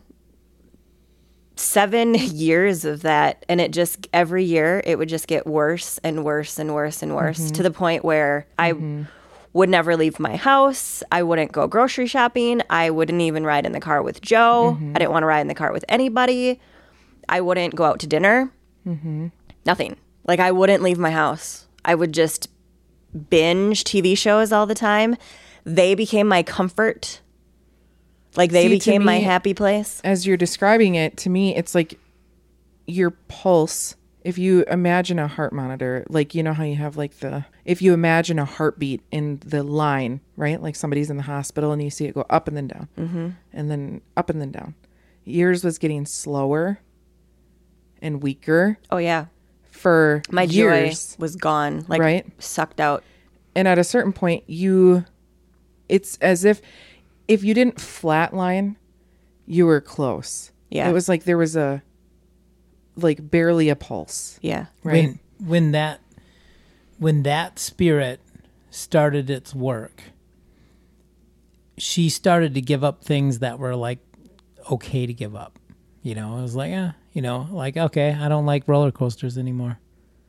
Seven (laughs) years of that, and it just every year it would just get worse and worse and worse and worse to the point where I would never leave my house. I wouldn't go grocery shopping. I wouldn't even ride in the car with Joe. Mm-hmm. I didn't want to ride in the car with anybody. I wouldn't go out to dinner. Mm-hmm. Nothing. Like I wouldn't leave my house. I would just binge TV shows all the time. They became my comfort. Like they See, became my happy place. as you're describing it to me it's like your pulse if you imagine a heart monitor like you know how you have like the if you imagine a heartbeat in the line right like somebody's in the hospital and you see it go up and then down mm-hmm. and then up and then down yours was getting slower and weaker Oh yeah. for My years joy was gone. Like Right. sucked out. and at a certain point you it's as if if you didn't flatline, you were close. Yeah. It was like there was a like barely a pulse. Yeah. Right. when when that when that spirit started its work she started to give up things that were like okay to give up you know? It was like yeah you know like okay i don't like roller coasters anymore.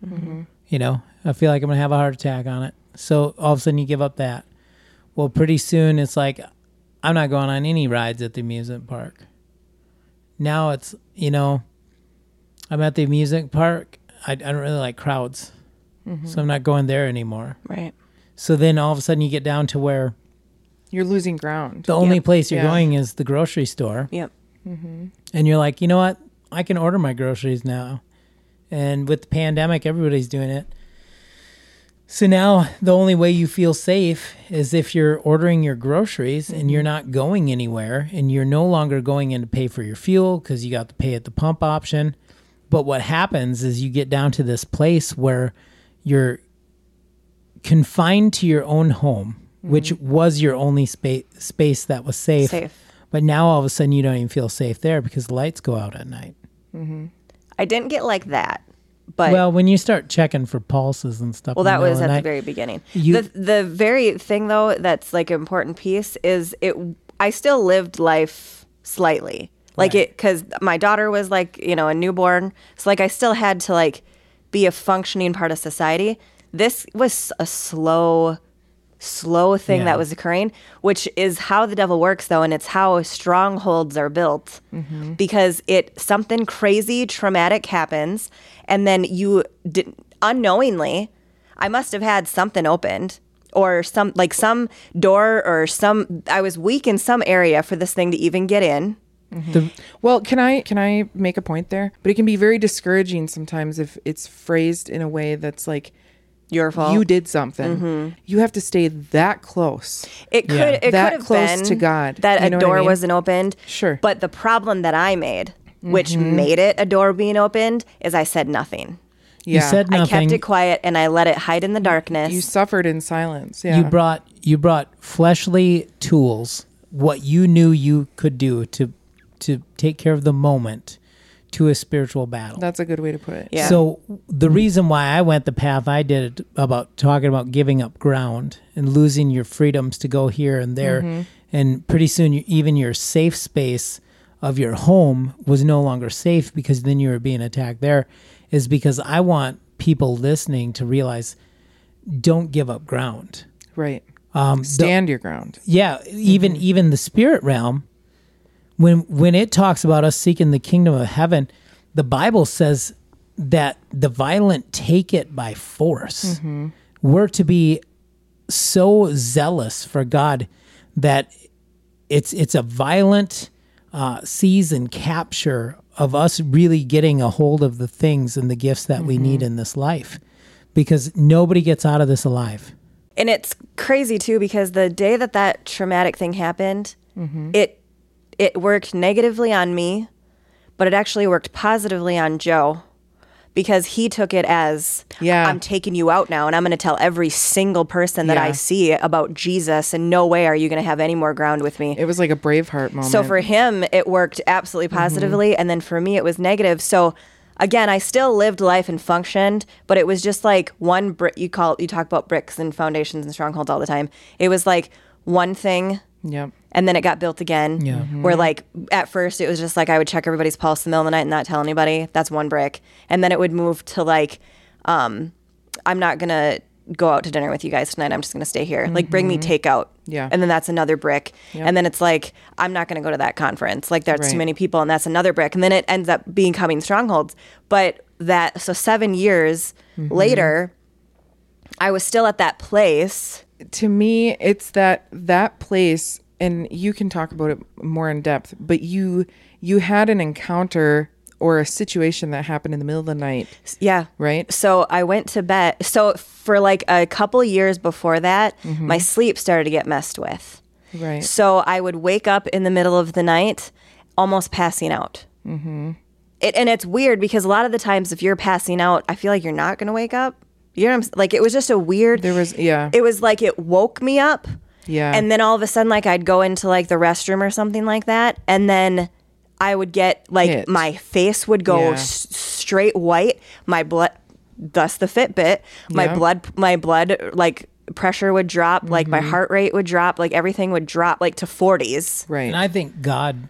Mm-hmm. You know? I feel like i'm gonna have a heart attack on it. So all of a sudden you give up that. Well pretty soon it's like i'm not going on any rides at the amusement park. Now it's you know i'm at the amusement park. I, I don't really like crowds Mm-hmm. so i'm not going there anymore Right. so then all of a sudden you get down to where You're losing ground. the only Yep. place you're Yeah. going is the grocery store Yep. Mm-hmm. and you're like you know what i can order my groceries now and with the pandemic everybody's doing it so now the only way you feel safe is if you're ordering your groceries and you're mm-hmm. not going anywhere and you're no longer going in to pay for your fuel because you got to pay at the pump option but what happens is you get down to this place where you're confined to your own home which mm-hmm. was your only spa- space that was safe Safe. but now all of a sudden you don't even feel safe there because the lights go out at night. Mm-hmm. I didn't get like that, but well, when you start checking for pulses and stuff. Well, that was at the the very beginning. You- the the very thing though that's like an important piece is it. I still lived life slightly like Right. it because my daughter was like you know a newborn, so like I still had to like be a functioning part of society. This was a slow, slow thing Yeah. that was occurring, which is how the devil works though, and it's how strongholds are built mm-hmm. because it something crazy traumatic happens and then you did, unknowingly I must have had something opened or some like some door or some I was weak in some area for this thing to even get in. Mm-hmm. the, Well, can I can I make a point there? But it can be very discouraging sometimes if it's phrased in a way that's like Your fault. you did something. Mm-hmm. You have to stay that close. It could Yeah. it That could have close been to God. that You a know what I door mean? wasn't opened. Sure. But the problem that I made, which mm-hmm. made it a door being opened, is I said nothing. you Yeah. said I kept it quiet and I let it hide in the darkness. you suffered in silence. Yeah. You brought you brought fleshly tools, what you knew you could do to to take care of the moment, to a spiritual battle. That's a good way to put it. Yeah. So the reason why I went the path I did about talking about giving up ground and losing your freedoms to go here and there, Mm-hmm. and pretty soon you, even your safe space of your home was no longer safe because then you were being attacked there, is because I want people listening to realize don't give up ground. Right. Um, the- Stand your ground. yeah, even even the spirit realm, when when it talks about us seeking the kingdom of heaven, the Bible says that the violent take it by force. We're to be so zealous for God that it's it's a violent uh, seize and capture of us really getting a hold of the things and the gifts that we need in this life, because nobody gets out of this alive. and it's crazy too because the day that that traumatic thing happened, Mm-hmm. it it worked negatively on me, but it actually worked positively on Joe because he took it as Yeah. I'm taking you out now and I'm going to tell every single person that I see about Jesus and no way are you going to have any more ground with me. It was like a Braveheart moment. So for him, it worked absolutely Mm-hmm. positively, and then for me, it was negative. So again, I still lived life and functioned, but it was just like one brick. You call you talk about bricks and foundations and strongholds all the time. It was like one thing, Yep. And then it got built again. Yeah. Mm-hmm. Where like at first it was just like I would check everybody's pulse in the middle of the night and not tell anybody. That's one brick, and then it would move to like, um, I'm not gonna go out to dinner with you guys tonight. I'm just gonna stay here. Like bring me mm-hmm. takeout. Yeah. And then that's another brick. And then it's like, I'm not going to go to that conference. Like, there's Right. too many people, and that's another brick. And then it ends up becoming strongholds. But that, so seven years mm-hmm. later, I was still at that place. to me it's that that place and you can talk about it more in depth but you you had an encounter or a situation that happened in the middle of the night Yeah. right So I went to bed. So for like a couple years before that, my sleep started to get messed with. right So I would wake up in the middle of the night, almost passing out. Mm-hmm. It, and it's weird because a lot of the times, if you're passing out, I feel like you're not going to wake up. You know, what I'm, like it was just a weird. there was yeah It was like it woke me up, Yeah. And then all of a sudden, like I'd go into like the restroom or something like that, and then I would get like Hit. my face would go Yeah. s- straight white. My blood, thus the Fitbit. My Yeah. blood, my blood like pressure would drop. Like Mm-hmm. my heart rate would drop. Like everything would drop like to forties. right. And I think God,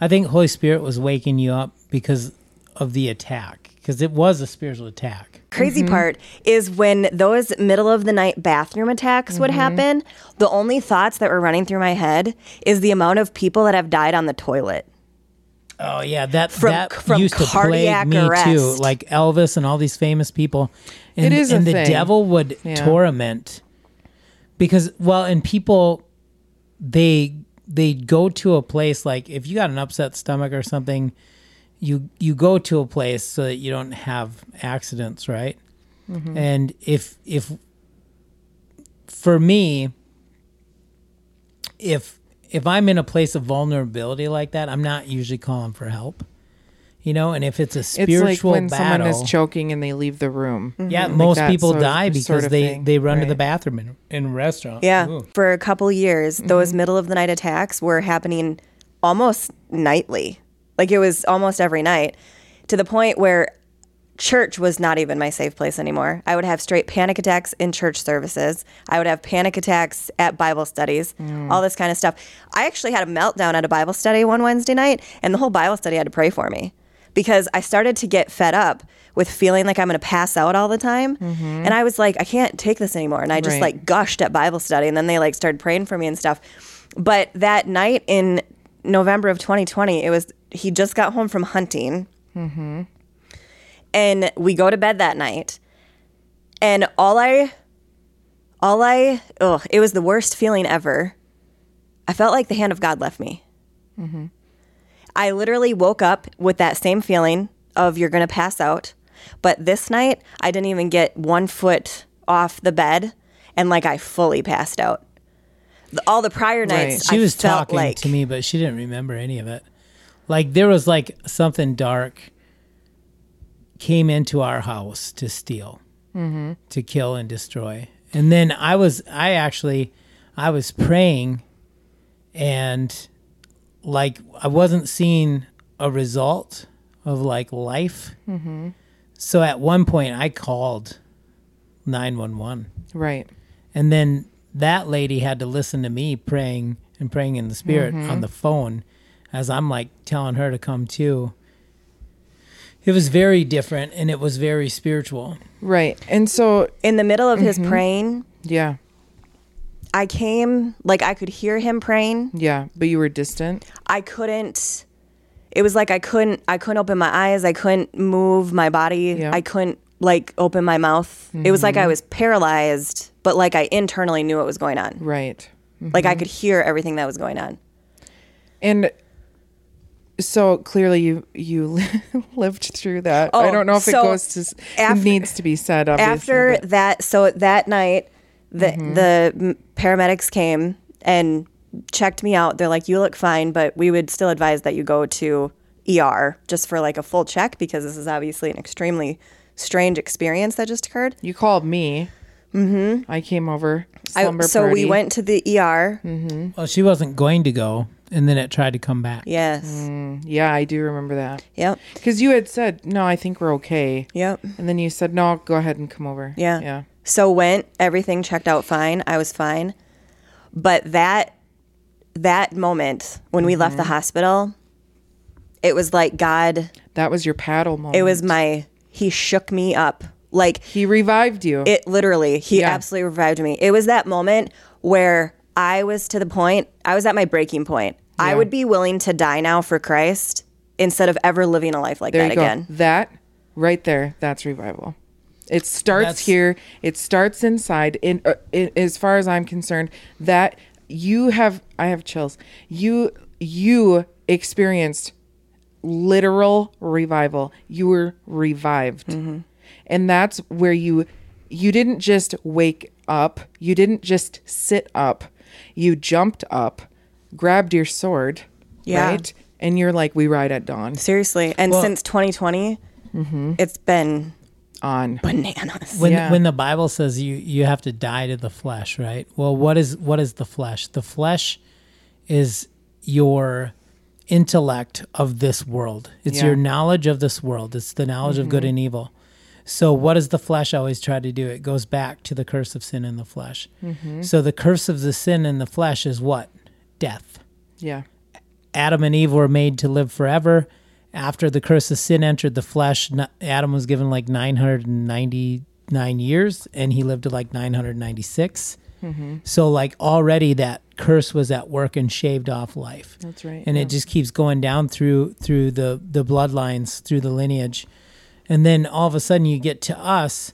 I think Holy Spirit was waking you up because of the attack, because it was a spiritual attack. Crazy Mm-hmm. part is when those middle of the night bathroom attacks would Mm-hmm. happen, the only thoughts that were running through my head is the amount of people that have died on the toilet. Oh yeah, that From- that from used to plague cardiac me too. Like Elvis and all these famous people. And, It is a and the thing. devil would Yeah. torment because well, and people they they go to a place like if you got an upset stomach or something, you you go to a place so that you don't have accidents, right? Mm-hmm. And if if for me, if if I'm in a place of vulnerability like that, I'm not usually calling for help. You know, and if it's a spiritual it's like when battle, someone is choking and they leave the room. yeah, Like most people sort of- die because sort of they thing. they run to the bathroom in, in a restaurant. Yeah. Ooh. For a couple years, Mm-hmm. those middle of the night attacks were happening almost nightly. Like it was almost every night to the point where church was not even my safe place anymore. I would have straight panic attacks in church services. I would have panic attacks at Bible studies, Mm. all this kind of stuff. I actually had a meltdown at a Bible study one Wednesday night, and the whole Bible study had to pray for me because I started to get fed up with feeling like I'm going to pass out all the time. And I was like, I can't take this anymore. And I just Mm-hmm. Right. like gushed at Bible study, and then they like started praying for me and stuff. But that night in November of 2020, it was he just got home from hunting, and we go to bed that night, and all I, all I, oh, it was the worst feeling ever. I felt like the hand of God left me. I literally woke up with that same feeling of you're going to pass out. But this night, I didn't even get one foot off the bed and like I fully passed out. All the prior nights, She I was talking like to me, but she didn't remember any of it. Like there was like something dark came into our house to steal, Mm-hmm. to kill and destroy. And then I was, I actually, I was praying, and like I wasn't seeing a result of like life. Mm-hmm. So at one point, I called nine one one. Right. And then that lady had to listen to me praying and praying in the spirit Mm-hmm. on the phone as I'm like telling her to come too. It was very different and it was very spiritual. Right. And so, in the middle of Mm-hmm. his praying, yeah. I came like I could hear him praying. Yeah. But you were distant. I couldn't it was like I couldn't I couldn't open my eyes, I couldn't move my body. Yeah. I couldn't like open my mouth. It was like Mm-hmm. I was paralyzed, but like I internally knew what was going on. Right. Like I could hear everything that was going on. And so clearly you you (laughs) lived through that. I Oh, don't know if so it goes to after- needs to be said obviously. After but- that, so that night, the Mm-hmm. the paramedics came and checked me out. They're like, "You look fine, but we would still advise that you go to ER just for like a full check because this is obviously an extremely strange experience that just occurred." you called me. Mm-hmm. I came over. I, Slumber so we went to the ER. Hmm. Well, she wasn't going to go and then it tried to come back. Yes. Mm. Yeah, I do remember that. Yep. Because you had said, no, I think we're okay. Yep. And then you said, no, go ahead and come over. Yeah. Yeah. So went, everything checked out fine. I was fine. But that that moment when we left the Mm-hmm. hospital, it was like God, That was your paddle moment. it was my he shook me up. Like He revived you. it literally, he Yeah. absolutely revived me. It was that moment where I was to the point, I was at my breaking point. I would be willing to die now for Christ instead of ever living a life like there that you go. again. That right there, that's revival. It starts That's- here. It starts inside. In, uh, in as far as I'm concerned, that you have, I have chills. You you experienced literal revival. You were revived, and that's where you you didn't just wake up. You didn't just sit up. You jumped up, grabbed your sword, Yeah. right, and you're like, "We ride at dawn." Seriously. And Well- since 2020, Mm-hmm. it's been on. Bananas. when Yeah. when the Bible says you you have to die to the flesh, right? Well, what is what is the flesh? The flesh is your intellect of this world. It's Yeah. Mm-hmm. your knowledge of this world. It's the knowledge of good and evil. So what does the flesh always try to do? It goes back to the curse of sin in the flesh. Mm-hmm. So the curse of the sin in the flesh is what? Death. Yeah. Adam and Eve were made to live forever. After the curse of sin entered the flesh, Adam was given like 999 years and he lived to like 996. So, like, already that curse was at work and shaved off life. That's right. And yeah. it just keeps going down through through the the bloodlines, through the lineage. And then all of a sudden you get to us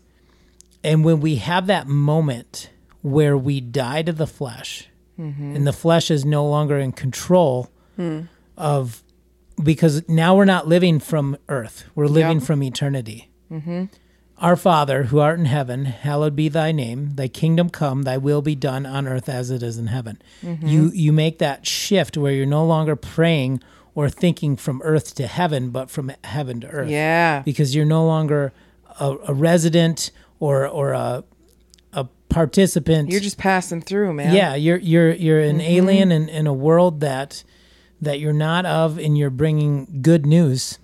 and when we have that moment where we die to the flesh mm-hmm. and the flesh is no longer in control hmm. of because now we're not living from earth we're living Yep. from eternity. Mm-hmm. Our father who art in heaven hallowed be thy name thy kingdom come thy will be done on earth as it is in heaven. Mm-hmm. You you make that shift where you're no longer praying or thinking from earth to heaven but from heaven to earth yeah. because you're no longer a, a resident or or a a participant. You're just passing through, man. yeah, you're you're you're an Mm-hmm. alien in, in a world that that you're not of, and you're bringing good news.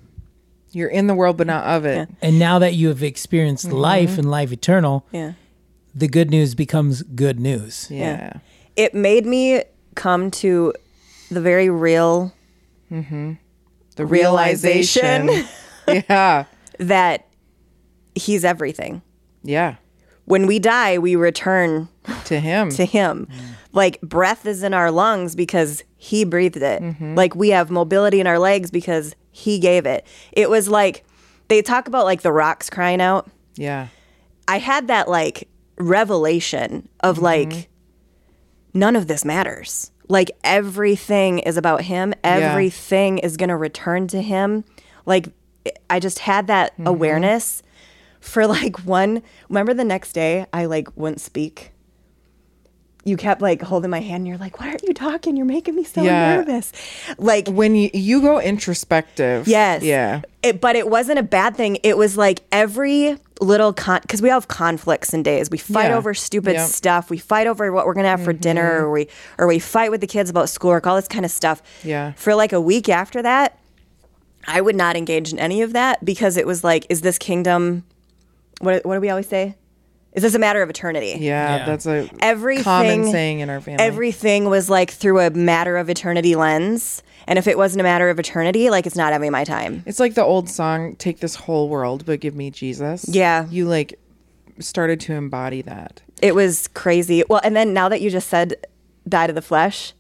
You're in the world, but not of it. And now that you have experienced Mm-hmm. life and life eternal, Yeah. the good news becomes good news. Yeah. It made me come to the very real The realization realization. (laughs) yeah. that he's everything. Yeah. When we die, we return To him. (laughs) to him. Mm. Like breath is in our lungs because he breathed it. Mm-hmm. Like we have mobility in our legs because he gave it. It was like they talk about like the rocks crying out. yeah. I had that like revelation of like mm-hmm. none of this matters. Like everything is about him. Everything is going to return to him. Like I just had that mm-hmm. awareness for like one remember the next day I like wouldn't speak. You kept like holding my hand and you're like, "Why aren't you talking? You're making me so Yeah. nervous." Like When you, you go introspective. Yes. Yeah. It, but it wasn't a bad thing. It was like every little con because we have conflicts in days. We fight Yeah. over stupid Yep. stuff. We fight over what we're gonna have for dinner, mm-hmm. or we or we fight with the kids about schoolwork, all this kind of stuff. Yeah. For like a week after that, I would not engage in any of that because it was like, is this kingdom? What what do we always say? Is this a matter of eternity? Yeah. Yeah. That's a Everything common saying in our family. Everything was like through a matter of eternity lens. And if it wasn't a matter of eternity, like it's not having my time. It's like the old song, Take This Whole World, but Give Me Jesus. Yeah. You like started to embody that. It was crazy. Well, and then now that you just said die to the flesh,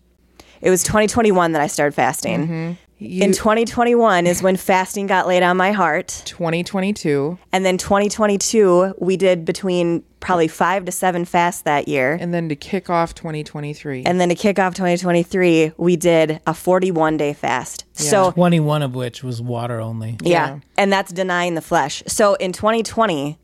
it was 2021 that I started fasting. Mm-hmm. You, In 2021 is when fasting got laid on my heart. 2022. And then 2022, we did between probably five to seven fasts that year. And then to kick off 2023. And then to kick off 2023, we did a 41 day fast. So, 21 of which was water only. yeah. Yeah. And that's denying the flesh. So in 2020,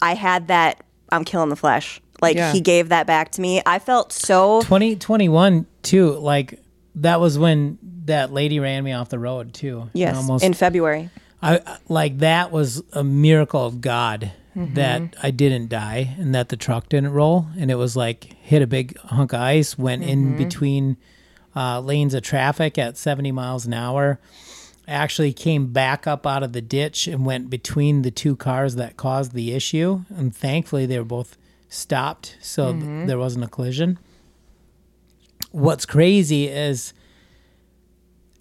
I had that I'm killing the flesh. Like Yeah. he gave that back to me. I felt so 2021 too, like that was when that lady ran me off the road too. Yes Almost in February. I like that was a miracle of God Mm-hmm. that I didn't die and that the truck didn't roll and it was like hit a big hunk of ice, went Mm-hmm. in between uh, lanes of traffic at 70 miles an hour. Actually came back up out of the ditch and went between the two cars that caused the issue and thankfully they were both stopped so th- there wasn't a collision. What's crazy is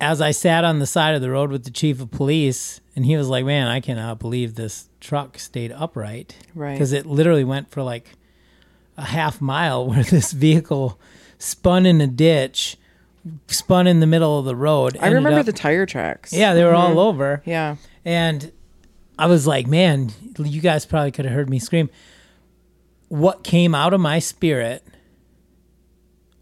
as I sat on the side of the road with the chief of police, and he was like, "Man, I cannot believe this truck stayed upright, Right. Because it literally went for like a half mile, (laughs) where this vehicle spun in a ditch, spun in the middle of the road. I remember up- the tire tracks. yeah, they were all mm-hmm. over, Yeah. and I was like, "Man, you guys probably could have heard me scream." What came out of my spirit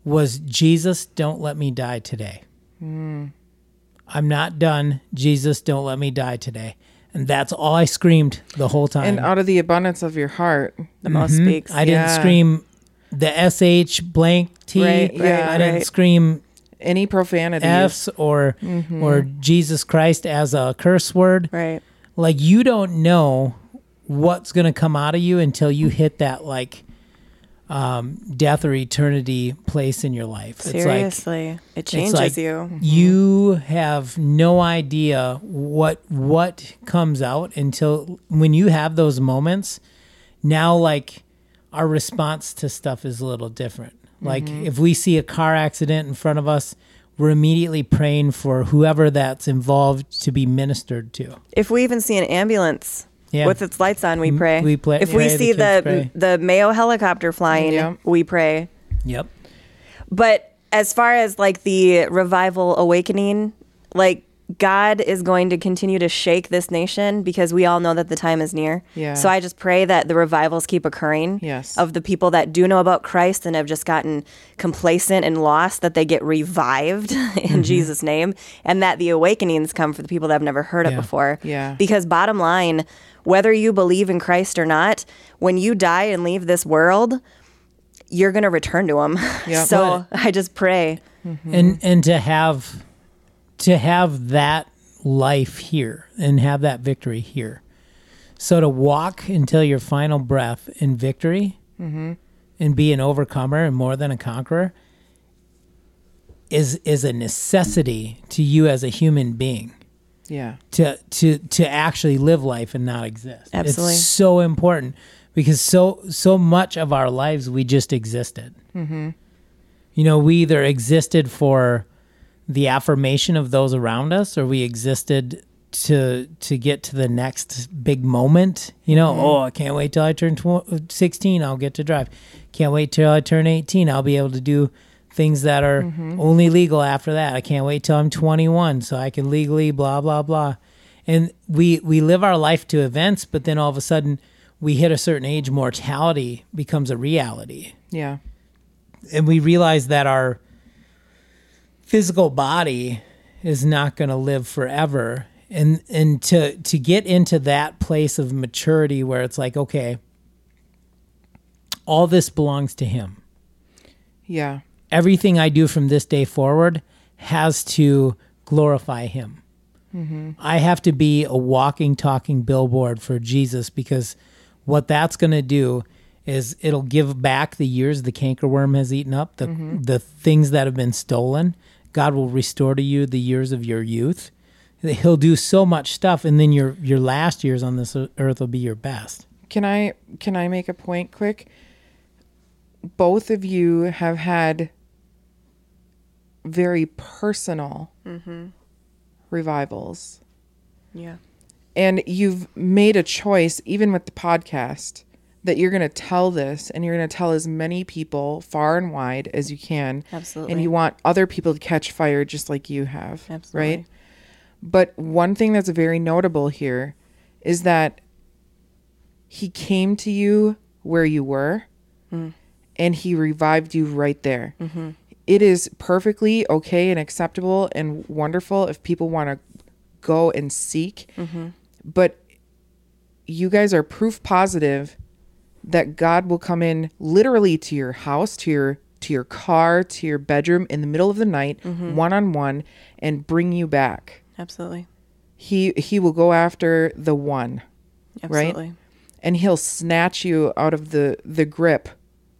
was Jesus, don't let me die today. I'm not done. Jesus, don't let me die today. And that's all I screamed the whole time. And out of the abundance of your heart. The most speaks. I didn't Yeah. scream the SH blank T. Right, right, I didn't right. scream Any profanity. F's or Mm-hmm. or Jesus Christ as a curse word. right. Like you don't know what's going to come out of you until you hit that like um, death or eternity place in your life. Seriously, it changes like you. You have no idea what what comes out until when you have those moments. Now, like our response to stuff is a little different. Like if we see a car accident in front of us, we're immediately praying for whoever that's involved to be ministered to. If we even see an ambulance Yeah. with its lights on, we pray. we pray- If we the see kids the the Mayo helicopter flying, Yeah. we pray. Yep. But as far as like the revival awakening, like God is going to continue to shake this nation because we all know that the time is near. Yeah. So I just pray that the revivals keep occurring. Yes. Of the people that do know about Christ and have just gotten complacent and lost, that they get revived (laughs) in mm-hmm. Jesus' name, and that the awakenings come for the people that have never heard it before. Yeah. Because bottom line, whether you believe in Christ or not, when you die and leave this world, you're going to return to him. (laughs) Yeah. so I just pray. Mm-hmm. and and to have to have that life here and have that victory here so to walk until your final breath in victory and be an overcomer and more than a conqueror is is a necessity to you as a human being Yeah. to to to actually live life and not exist. Absolutely. It's so important because so so much of our lives we just existed. Mm-hmm. You know, we either existed for the affirmation of those around us, or we existed to to get to the next big moment. You know, mm-hmm. oh, I can't wait till I turn tw- sixteen. I'll get to drive. Can't wait till I turn eighteen. I'll be able to do things that are mm-hmm. only legal after that. I can't wait till I'm 21 so I can legally blah blah blah. And we we live our life to events, but then all of a sudden we hit a certain age, mortality becomes a reality, Yeah. and we realize that our physical body is not going to live forever. And and to to get into that place of maturity where it's like, okay, all this belongs to him Yeah. everything I do from this day forward has to glorify Him. Mm-hmm. I have to be a walking, talking billboard for Jesus because what that's going to do is it'll give back the years the cankerworm has eaten up, the mm-hmm. the things that have been stolen. God will restore to you the years of your youth. He'll do so much stuff, and then your your last years on this earth will be your best. Can I can I make a point quick? Both of you have had very personal mm-hmm. revivals. Yeah. And you've made a choice, even with the podcast, that you're going to tell this and you're going to tell as many people far and wide as you can. Absolutely. And you want other people to catch fire just like you have. Absolutely. Right? But one thing that's very notable here is that he came to you where you were mm. and he revived you right there. Mm-hmm. It is perfectly okay and acceptable and wonderful if people want to go and seek. Mm-hmm. But you guys are proof positive that God will come in literally to your house, to your to your car, to your bedroom in the middle of the night, one on one, and bring you back. Absolutely. He he will go after the one, Absolutely. and he'll snatch you out of the the grip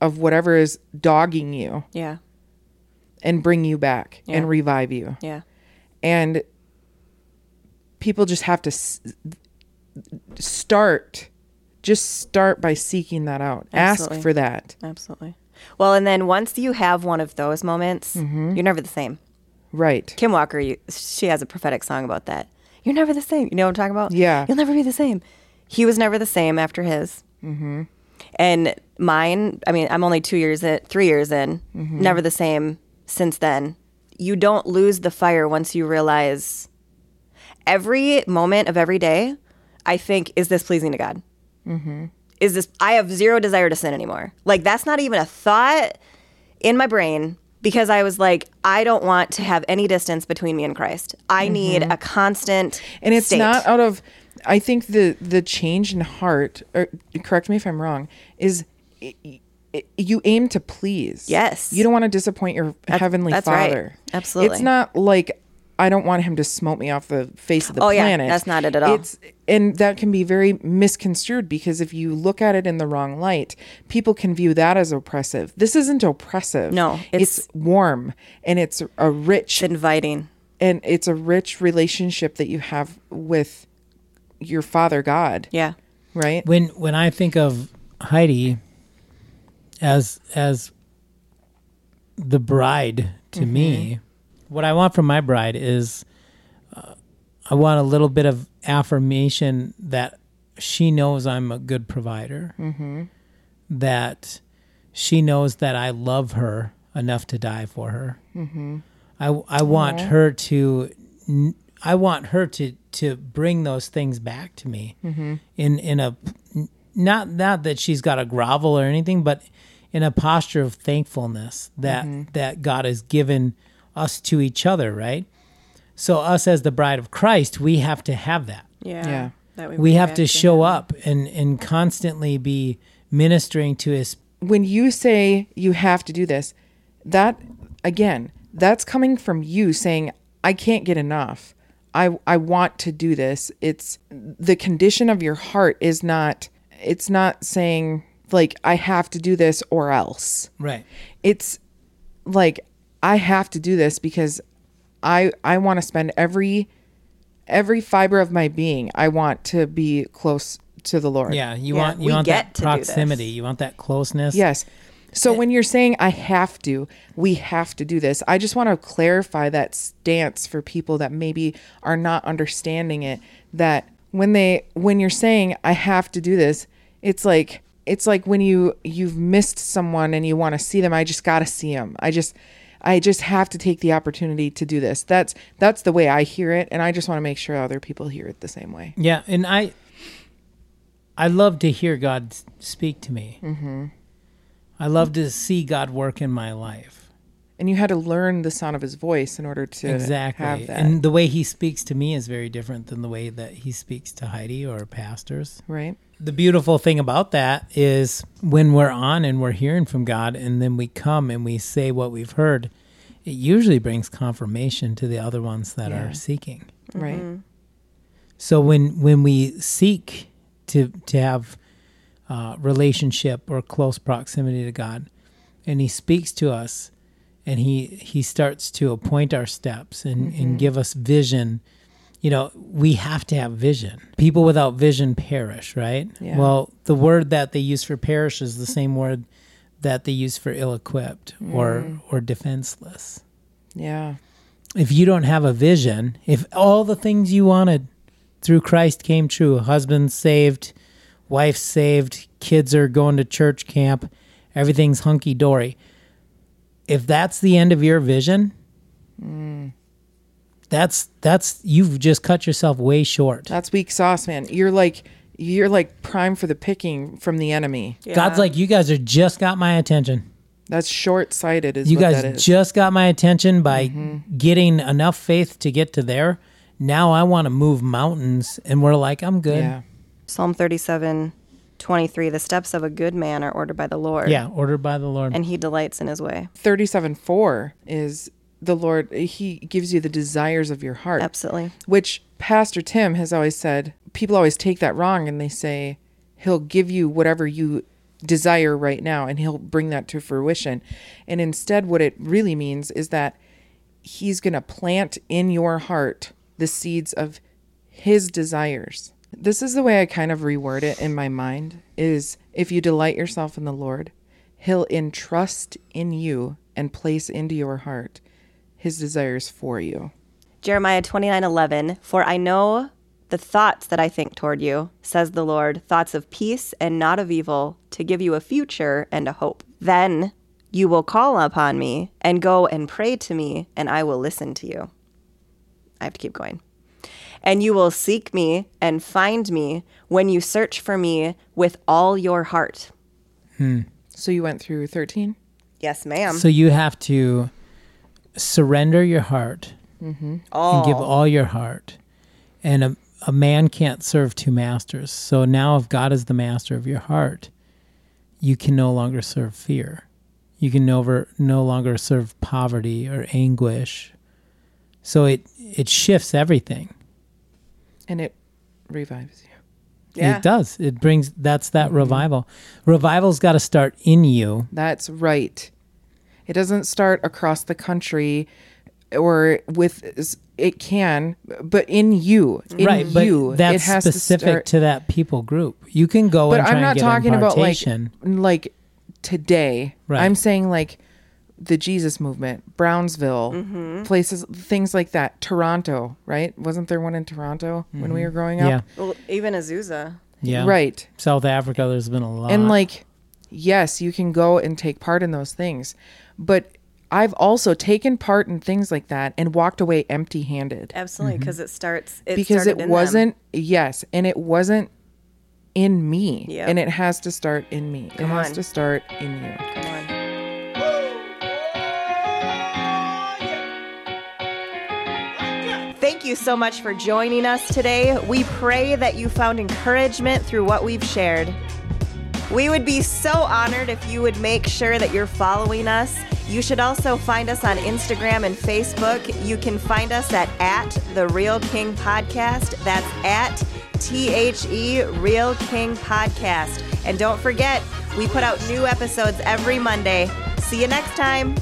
of whatever is dogging you Yeah. and bring you back Yeah. and revive you. Yeah. And people just have to s- start just start by seeking that out. Absolutely. Ask for that. Absolutely. Well, and then once you have one of those moments, Mm-hmm. you're never the same. Right. Kim Walker, you, she has a prophetic song about that. You're never the same. You know what I'm talking about? Yeah. You'll never be the same. He was never the same after his. Mm-hmm. And mine, I mean, I'm only two years in, three years in, Mm-hmm. never the same since then. You don't lose the fire once you realize every moment of every day, I think, is this pleasing to God? Mm-hmm. Is this, I have zero desire to sin anymore. Like, that's not even a thought in my brain because I was like, I don't want to have any distance between me and Christ. I need a constant Mm-hmm. and it's state. not out of i think the the change in heart or correct me if i'm wrong is you aim to please Yes. you don't want to disappoint your heavenly that's right. father Absolutely. it's not like I don't want him to smote me off the face of the Oh, yeah, planet. that's not it at all. It's and that can be very misconstrued because if you look at it in the wrong light, people can view that as oppressive. This isn't oppressive. No, it's, it's- warm and it's a rich It's inviting. and it's a rich relationship that you have with your father God, Yeah. right? when when I think of Heidi as as the bride to me, mm-hmm. What I want from my bride is uh, I want a little bit of affirmation that she knows I'm a good provider, mm-hmm. that she knows that I love her enough to die for her. Mm-hmm. I I want her to n- I want her to to bring those things back to me mm-hmm. in in a not not that she's got to grovel or anything, but in a posture of thankfulness that that God has given us to each other, right? So us as the bride of Christ, we have to have that. Yeah. Yeah. That way We have to show him. up and and constantly be ministering to his when you say you have to do this, that again, that's coming from you saying, I can't get enough. I I want to do this. It's the condition of your heart is not it's not saying like I have to do this or else. right. It's like I have to do this because I I want to spend every every fiber of my being. I want to be close to the Lord. Yeah, you Yeah, want you want get that to do this. proximity. You want that closeness. Yes. So when you're saying I have to, we have to do this. I just want to clarify that stance for people that maybe are not understanding it that when they when you're saying I have to do this, it's like it's like when you you've missed someone and you want to see them, I just got to see them. I just I just have to take the opportunity to do this. That's that's the way I hear it and I just want to make sure other people hear it the same way. Yeah, and I I love to hear God speak to me. Mm-hmm. I love to see God work in my life. And you had to learn the sound of his voice in order to exactly. have that. And the way he speaks to me is very different than the way that he speaks to Heidi or pastors. right? The beautiful thing about that is when we're on and we're hearing from God and then we come and we say what we've heard, it usually brings confirmation to the other ones that Yeah. are seeking. Right. So when when we seek to to have uh, relationship or close proximity to God, and He speaks to us, and He He starts to appoint our steps and and mm-hmm. give us vision. You know, we have to have vision. People without vision perish, right? Yeah. Well, the word that they use for perish is the same word that they use for ill-equipped or mm. or defenseless Yeah. if you don't have a vision, if all the things you wanted through Christ came true, husband saved, wife saved, kids are going to church camp, everything's hunky dory. If that's the end of your vision, that's that's you've just cut yourself way short. That's weak sauce, man. You're like you're like prime for the picking from the enemy. Yeah. God's like, you guys are just got my attention. That's short sighted is You what guys that is. just got my attention by mm-hmm. getting enough faith to get to there. Now I want to move mountains, and we're like, I'm good. yeah. Psalm 37, 23. The steps of a good man are ordered by the Lord. Yeah, ordered by the Lord. And he delights in his way. 37 4 is the Lord, He gives you the desires of your heart. Absolutely. Which Pastor Tim has always said, people always take that wrong and they say, He'll give you whatever you desire right now and He'll bring that to fruition. And instead, what it really means is that He's going to plant in your heart the seeds of His desires. This is the way I kind of reword it in my mind is if you delight yourself in the Lord, he'll entrust in you and place into your heart his desires for you. Jeremiah 29, 11. For I know the thoughts that I think toward you, says the Lord, thoughts of peace and not of evil, to give you a future and a hope. Then you will call upon me and go and pray to me, and I will listen to you. I have to keep going. And you will seek me and find me when you search for me with all your heart. Hmm. So you went through 13? Yes, ma'am. So you have to surrender your heart all. and give all your heart. And a, a man can't serve two masters. So now, if God is the master of your heart, you can no longer serve fear. You can no, no longer serve poverty or anguish. So it it shifts everything. And it revives you. Yeah. It does. It brings that's that Mm-hmm. revival. Revival's got to start in you. That's right. It doesn't start across the country or with it can, but in you, in right, you, but that's it has specific to start. to that people group. You can go but and I'm not and get talking about like like today. Right. I'm saying like the Jesus movement, Brownsville, Mm-hmm. places, things like that. Toronto, right? Wasn't there one in Toronto when we were growing up? Mm-hmm. yeah, Well, even Azusa. yeah. Right. South Africa, there's been a lot. And like, yes, you can go and take part in those things, but I've also taken part in things like that and walked away empty-handed Absolutely, because it starts. It because it in wasn't yes, and it wasn't in me, Yep. and it has to start in me. it Come has on. to start in you. Come on. Thank you so much for joining us today. We pray that you found encouragement through what we've shared. We would be so honored if you would make sure that you're following us. You should also find us on Instagram and Facebook. You can find us at at the Real King Podcast. That's at T H E Real King Podcast. And don't forget, we put out new episodes every Monday. See you next time.